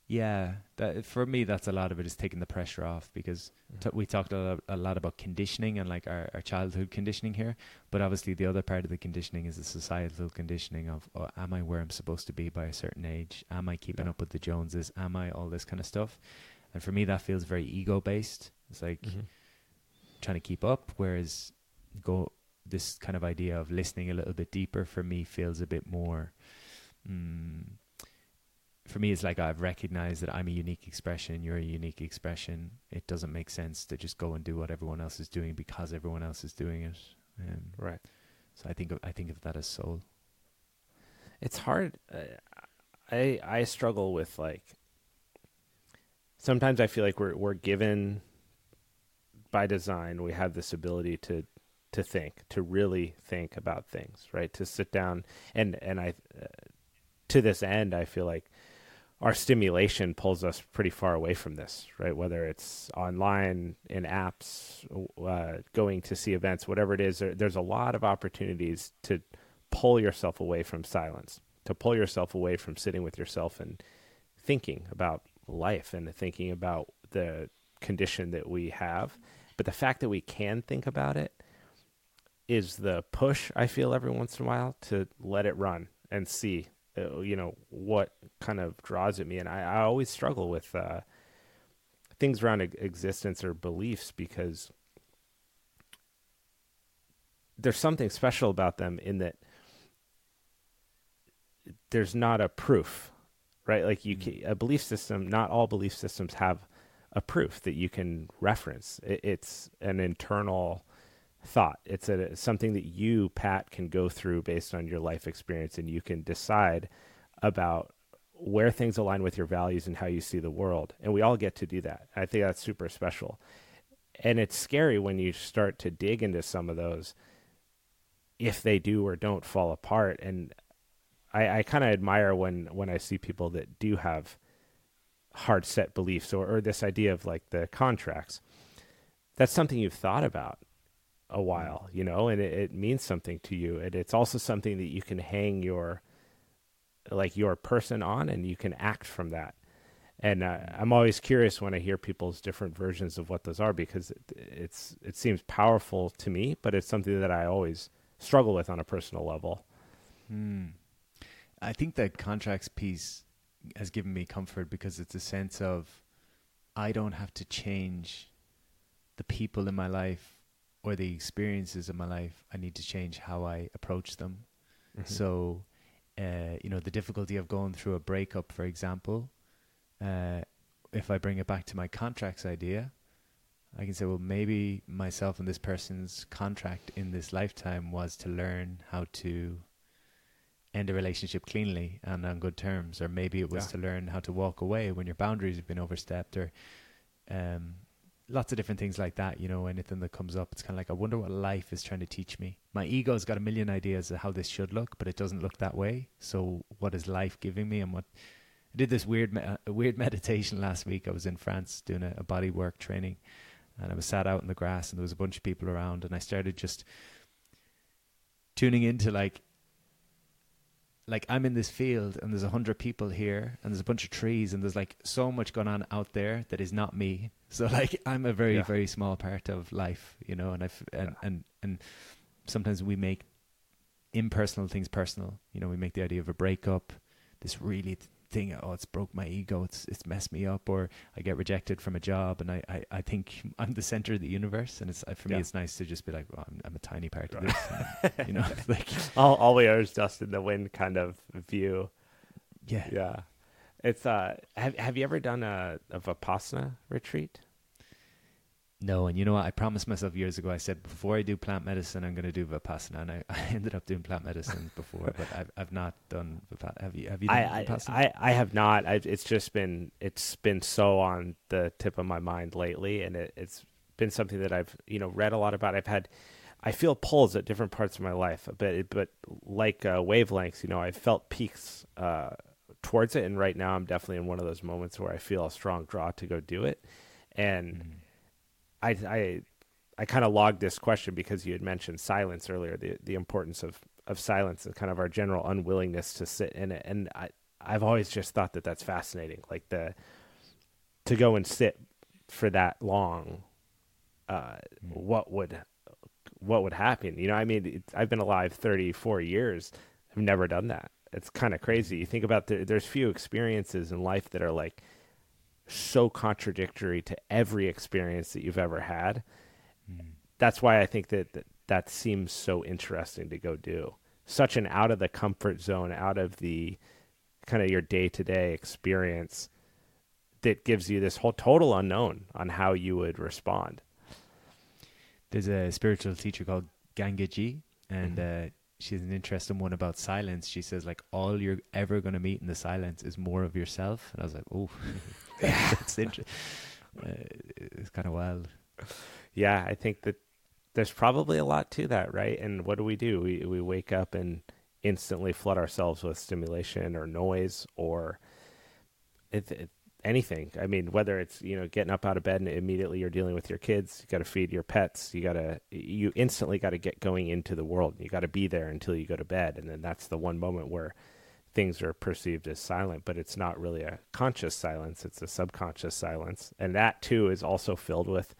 yeah, that, for me, that's a lot of it is taking the pressure off because mm-hmm. t- we talked a lot, a lot, about conditioning and like our, our childhood conditioning here. But obviously, the other part of the conditioning is the societal conditioning of oh, am I where I'm supposed to be by a certain age? Am I keeping yeah. up with the Joneses? Am I all this kind of stuff? And for me, that feels very ego based. It's like mm-hmm. trying to keep up, whereas go this kind of idea of listening a little bit deeper for me feels a bit more. Mm, for me, it's like I've recognized that I'm a unique expression. You're a unique expression. It doesn't make sense to just go and do what everyone else is doing because everyone else is doing it. Um, right. So I think of, I think of that as soul. It's hard. Uh, I I struggle with like. Sometimes I feel like we're we're given. By design, we have this ability to to think, to really think about things, right? To sit down and and I, uh, to this end, I feel like our stimulation pulls us pretty far away from this, right? Whether it's online, in apps, uh, going to see events, whatever it is, there, there's a lot of opportunities to pull yourself away from silence, to pull yourself away from sitting with yourself and thinking about life and thinking about the condition that we have. But the fact that we can think about it is the push I feel every once in a while to let it run and see you know what kind of draws at me and i, I always struggle with uh, things around existence or beliefs because there's something special about them in that there's not a proof, right? Like you, mm-hmm. can, a belief system. Not all belief systems have a proof that you can reference. It, it's an internal thought. It's a something that you, Pat, can go through based on your life experience, and you can decide about where things align with your values and how you see the world. And we all get to do that. I think that's super special. And it's scary when you start to dig into some of those if they do or don't fall apart. And I, I kind of admire when, when I see people that do have hard set beliefs or, or this idea of like the contracts. That's something you've thought about a while, you know, and it, it means something to you. And it's also something that you can hang your like your person on and you can act from that and uh, i'm always curious when i hear people's different versions of what those are because it, it's it seems powerful to me but it's something that i always struggle with on a personal level hmm. i think that contracts piece has given me comfort because it's a sense of i don't have to change the people in my life or the experiences of my life i need to change how i approach them mm-hmm. so uh, you know, the difficulty of going through a breakup, for example, uh, if I bring it back to my contracts idea, I can say, well, maybe myself and this person's contract in this lifetime was to learn how to end a relationship cleanly and on good terms, or maybe it was yeah. to learn how to walk away when your boundaries have been overstepped, or um, lots of different things like that. You know, anything that comes up, it's kind of like I wonder what life is trying to teach me. My ego's got a million ideas of how this should look, but it doesn't look that way. So, what is life giving me, and what? I did this weird, me- uh, weird meditation last week. I was in France doing a, a body work training, and I was sat out in the grass, and there was a bunch of people around, and I started just tuning into like like I'm in this field and there's a hundred people here and there's a bunch of trees and there's like so much going on out there that is not me. So like I'm a very yeah. very small part of life, you know, and I've and, yeah. and and sometimes we make impersonal things personal. You know, we make the idea of a breakup, this really thing oh it's broke my ego it's it's messed me up or i get rejected from a job and i i, I think i'm the center of the universe and it's for me it's nice to just be like well, I'm, I'm a tiny part of this and, you know like all, all we are is dust in the wind kind of view. Yeah. Yeah. It's uh have, have you ever done a, a vipassana retreat no, and you know what? I promised myself years ago. I said before I do plant medicine, I'm going to do vipassana, and I, I ended up doing plant medicine before, but I've I've not done vipassana. Have you? Have you done I, vipassana? I, I have not. I've, it's just been it's been so on the tip of my mind lately, and it, it's been something that I've you know read a lot about. I've had I feel pulls at different parts of my life, but but like uh, wavelengths, you know, I've felt peaks uh, towards it, and right now I'm definitely in one of those moments where I feel a strong draw to go do it, and. Mm I I I kind of logged this question because you had mentioned silence earlier, the the importance of of silence and kind of our general unwillingness to sit in it. And I I've always just thought that that's fascinating, like the to go and sit for that long. Uh, mm. what would what would happen? You know, I mean, I've been alive 34 years. I've never done that. It's kind of crazy. You think about the, there's few experiences in life that are like so contradictory to every experience that you've ever had. Mm. That's why I think that, that that seems so interesting to go do. Such an out of the comfort zone, out of the kind of your day to day experience that gives you this whole total unknown on how you would respond. There's a spiritual teacher called Gangaji, and mm-hmm. uh, she has an interesting one about silence. She says like all you're ever going to meet in the silence is more of yourself. And I was like, oh, that's interesting. Uh, it's kind of wild. Yeah, I think that there's probably a lot to that, right? And what do we do? We we wake up and instantly flood ourselves with stimulation or noise or it, it, anything. I mean, whether it's you know getting up out of bed and immediately you're dealing with your kids, you got to feed your pets, you got to you instantly got to get going into the world. You got to be there until you go to bed, and then that's the one moment where things are perceived as silent, but it's not really a conscious silence; it's a subconscious silence, and that too is also filled with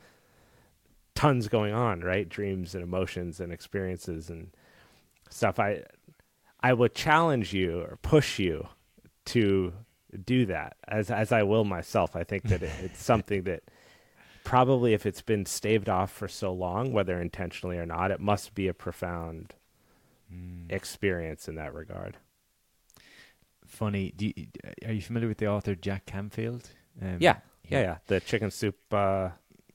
tons going on, right? Dreams and emotions and experiences and stuff. I I would challenge you or push you to do that as as I will myself. I think that it, it's something that probably if it's been staved off for so long, whether intentionally or not, it must be a profound Mm. experience in that regard. Funny. Do you, are you familiar with the author Jack Canfield? Um, Yeah, yeah, yeah. The chicken soup uh,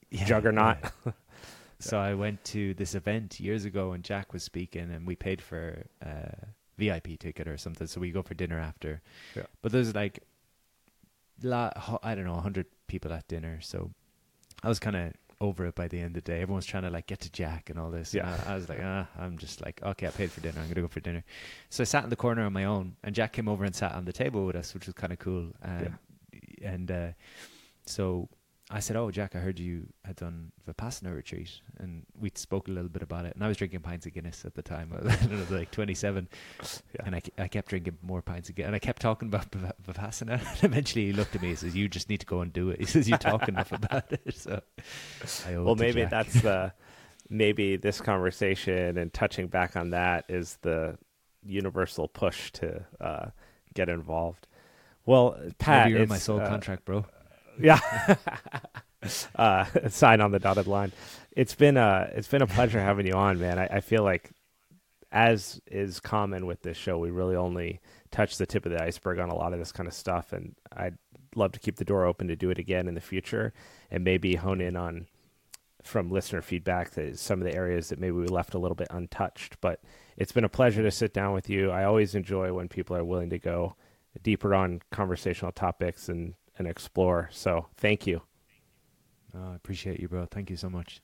yeah, juggernaut. yeah. so I went to this event years ago, and Jack was speaking, and we paid for a VIP ticket or something. So we go for dinner after. Yeah. But there's like, I don't know, hundred people at dinner. So I was kind of over it by the end of the day. Everyone's trying to like get to Jack and all this. Yeah. I, I was like, ah, I'm just like, okay, I paid for dinner. I'm gonna go for dinner. So I sat in the corner on my own, and Jack came over and sat on the table with us, which was kind of cool. Um, And uh, so I said, "Oh, Jack, I heard you had done Vipassana retreat," and we spoke a little bit about it. And I was drinking pints of Guinness at the time. I was, I was like 27, Yeah. and I, I kept drinking more pints of Guinness. And I kept talking about Vipa- Vipassana. And eventually, he looked at me and says, "You just need to go and do it." He says, "You talk enough about it." So, well, maybe Jack. that's the maybe this conversation and touching back on that is the universal push to uh, get involved. Well, Pat, Maybe you're in my soul uh, contract, bro. Yeah. uh, sign on the dotted line. It's been a it's been a pleasure having you on, man. I, I feel like, as is common with this show, we really only touch the tip of the iceberg on a lot of this kind of stuff, and I'd love to keep the door open to do it again in the future, and maybe hone in on from listener feedback that some of the areas that maybe we left a little bit untouched. But it's been a pleasure to sit down with you. I always enjoy when people are willing to go deeper on conversational topics and and explore. So thank you. Oh, I appreciate you, bro. Thank you so much.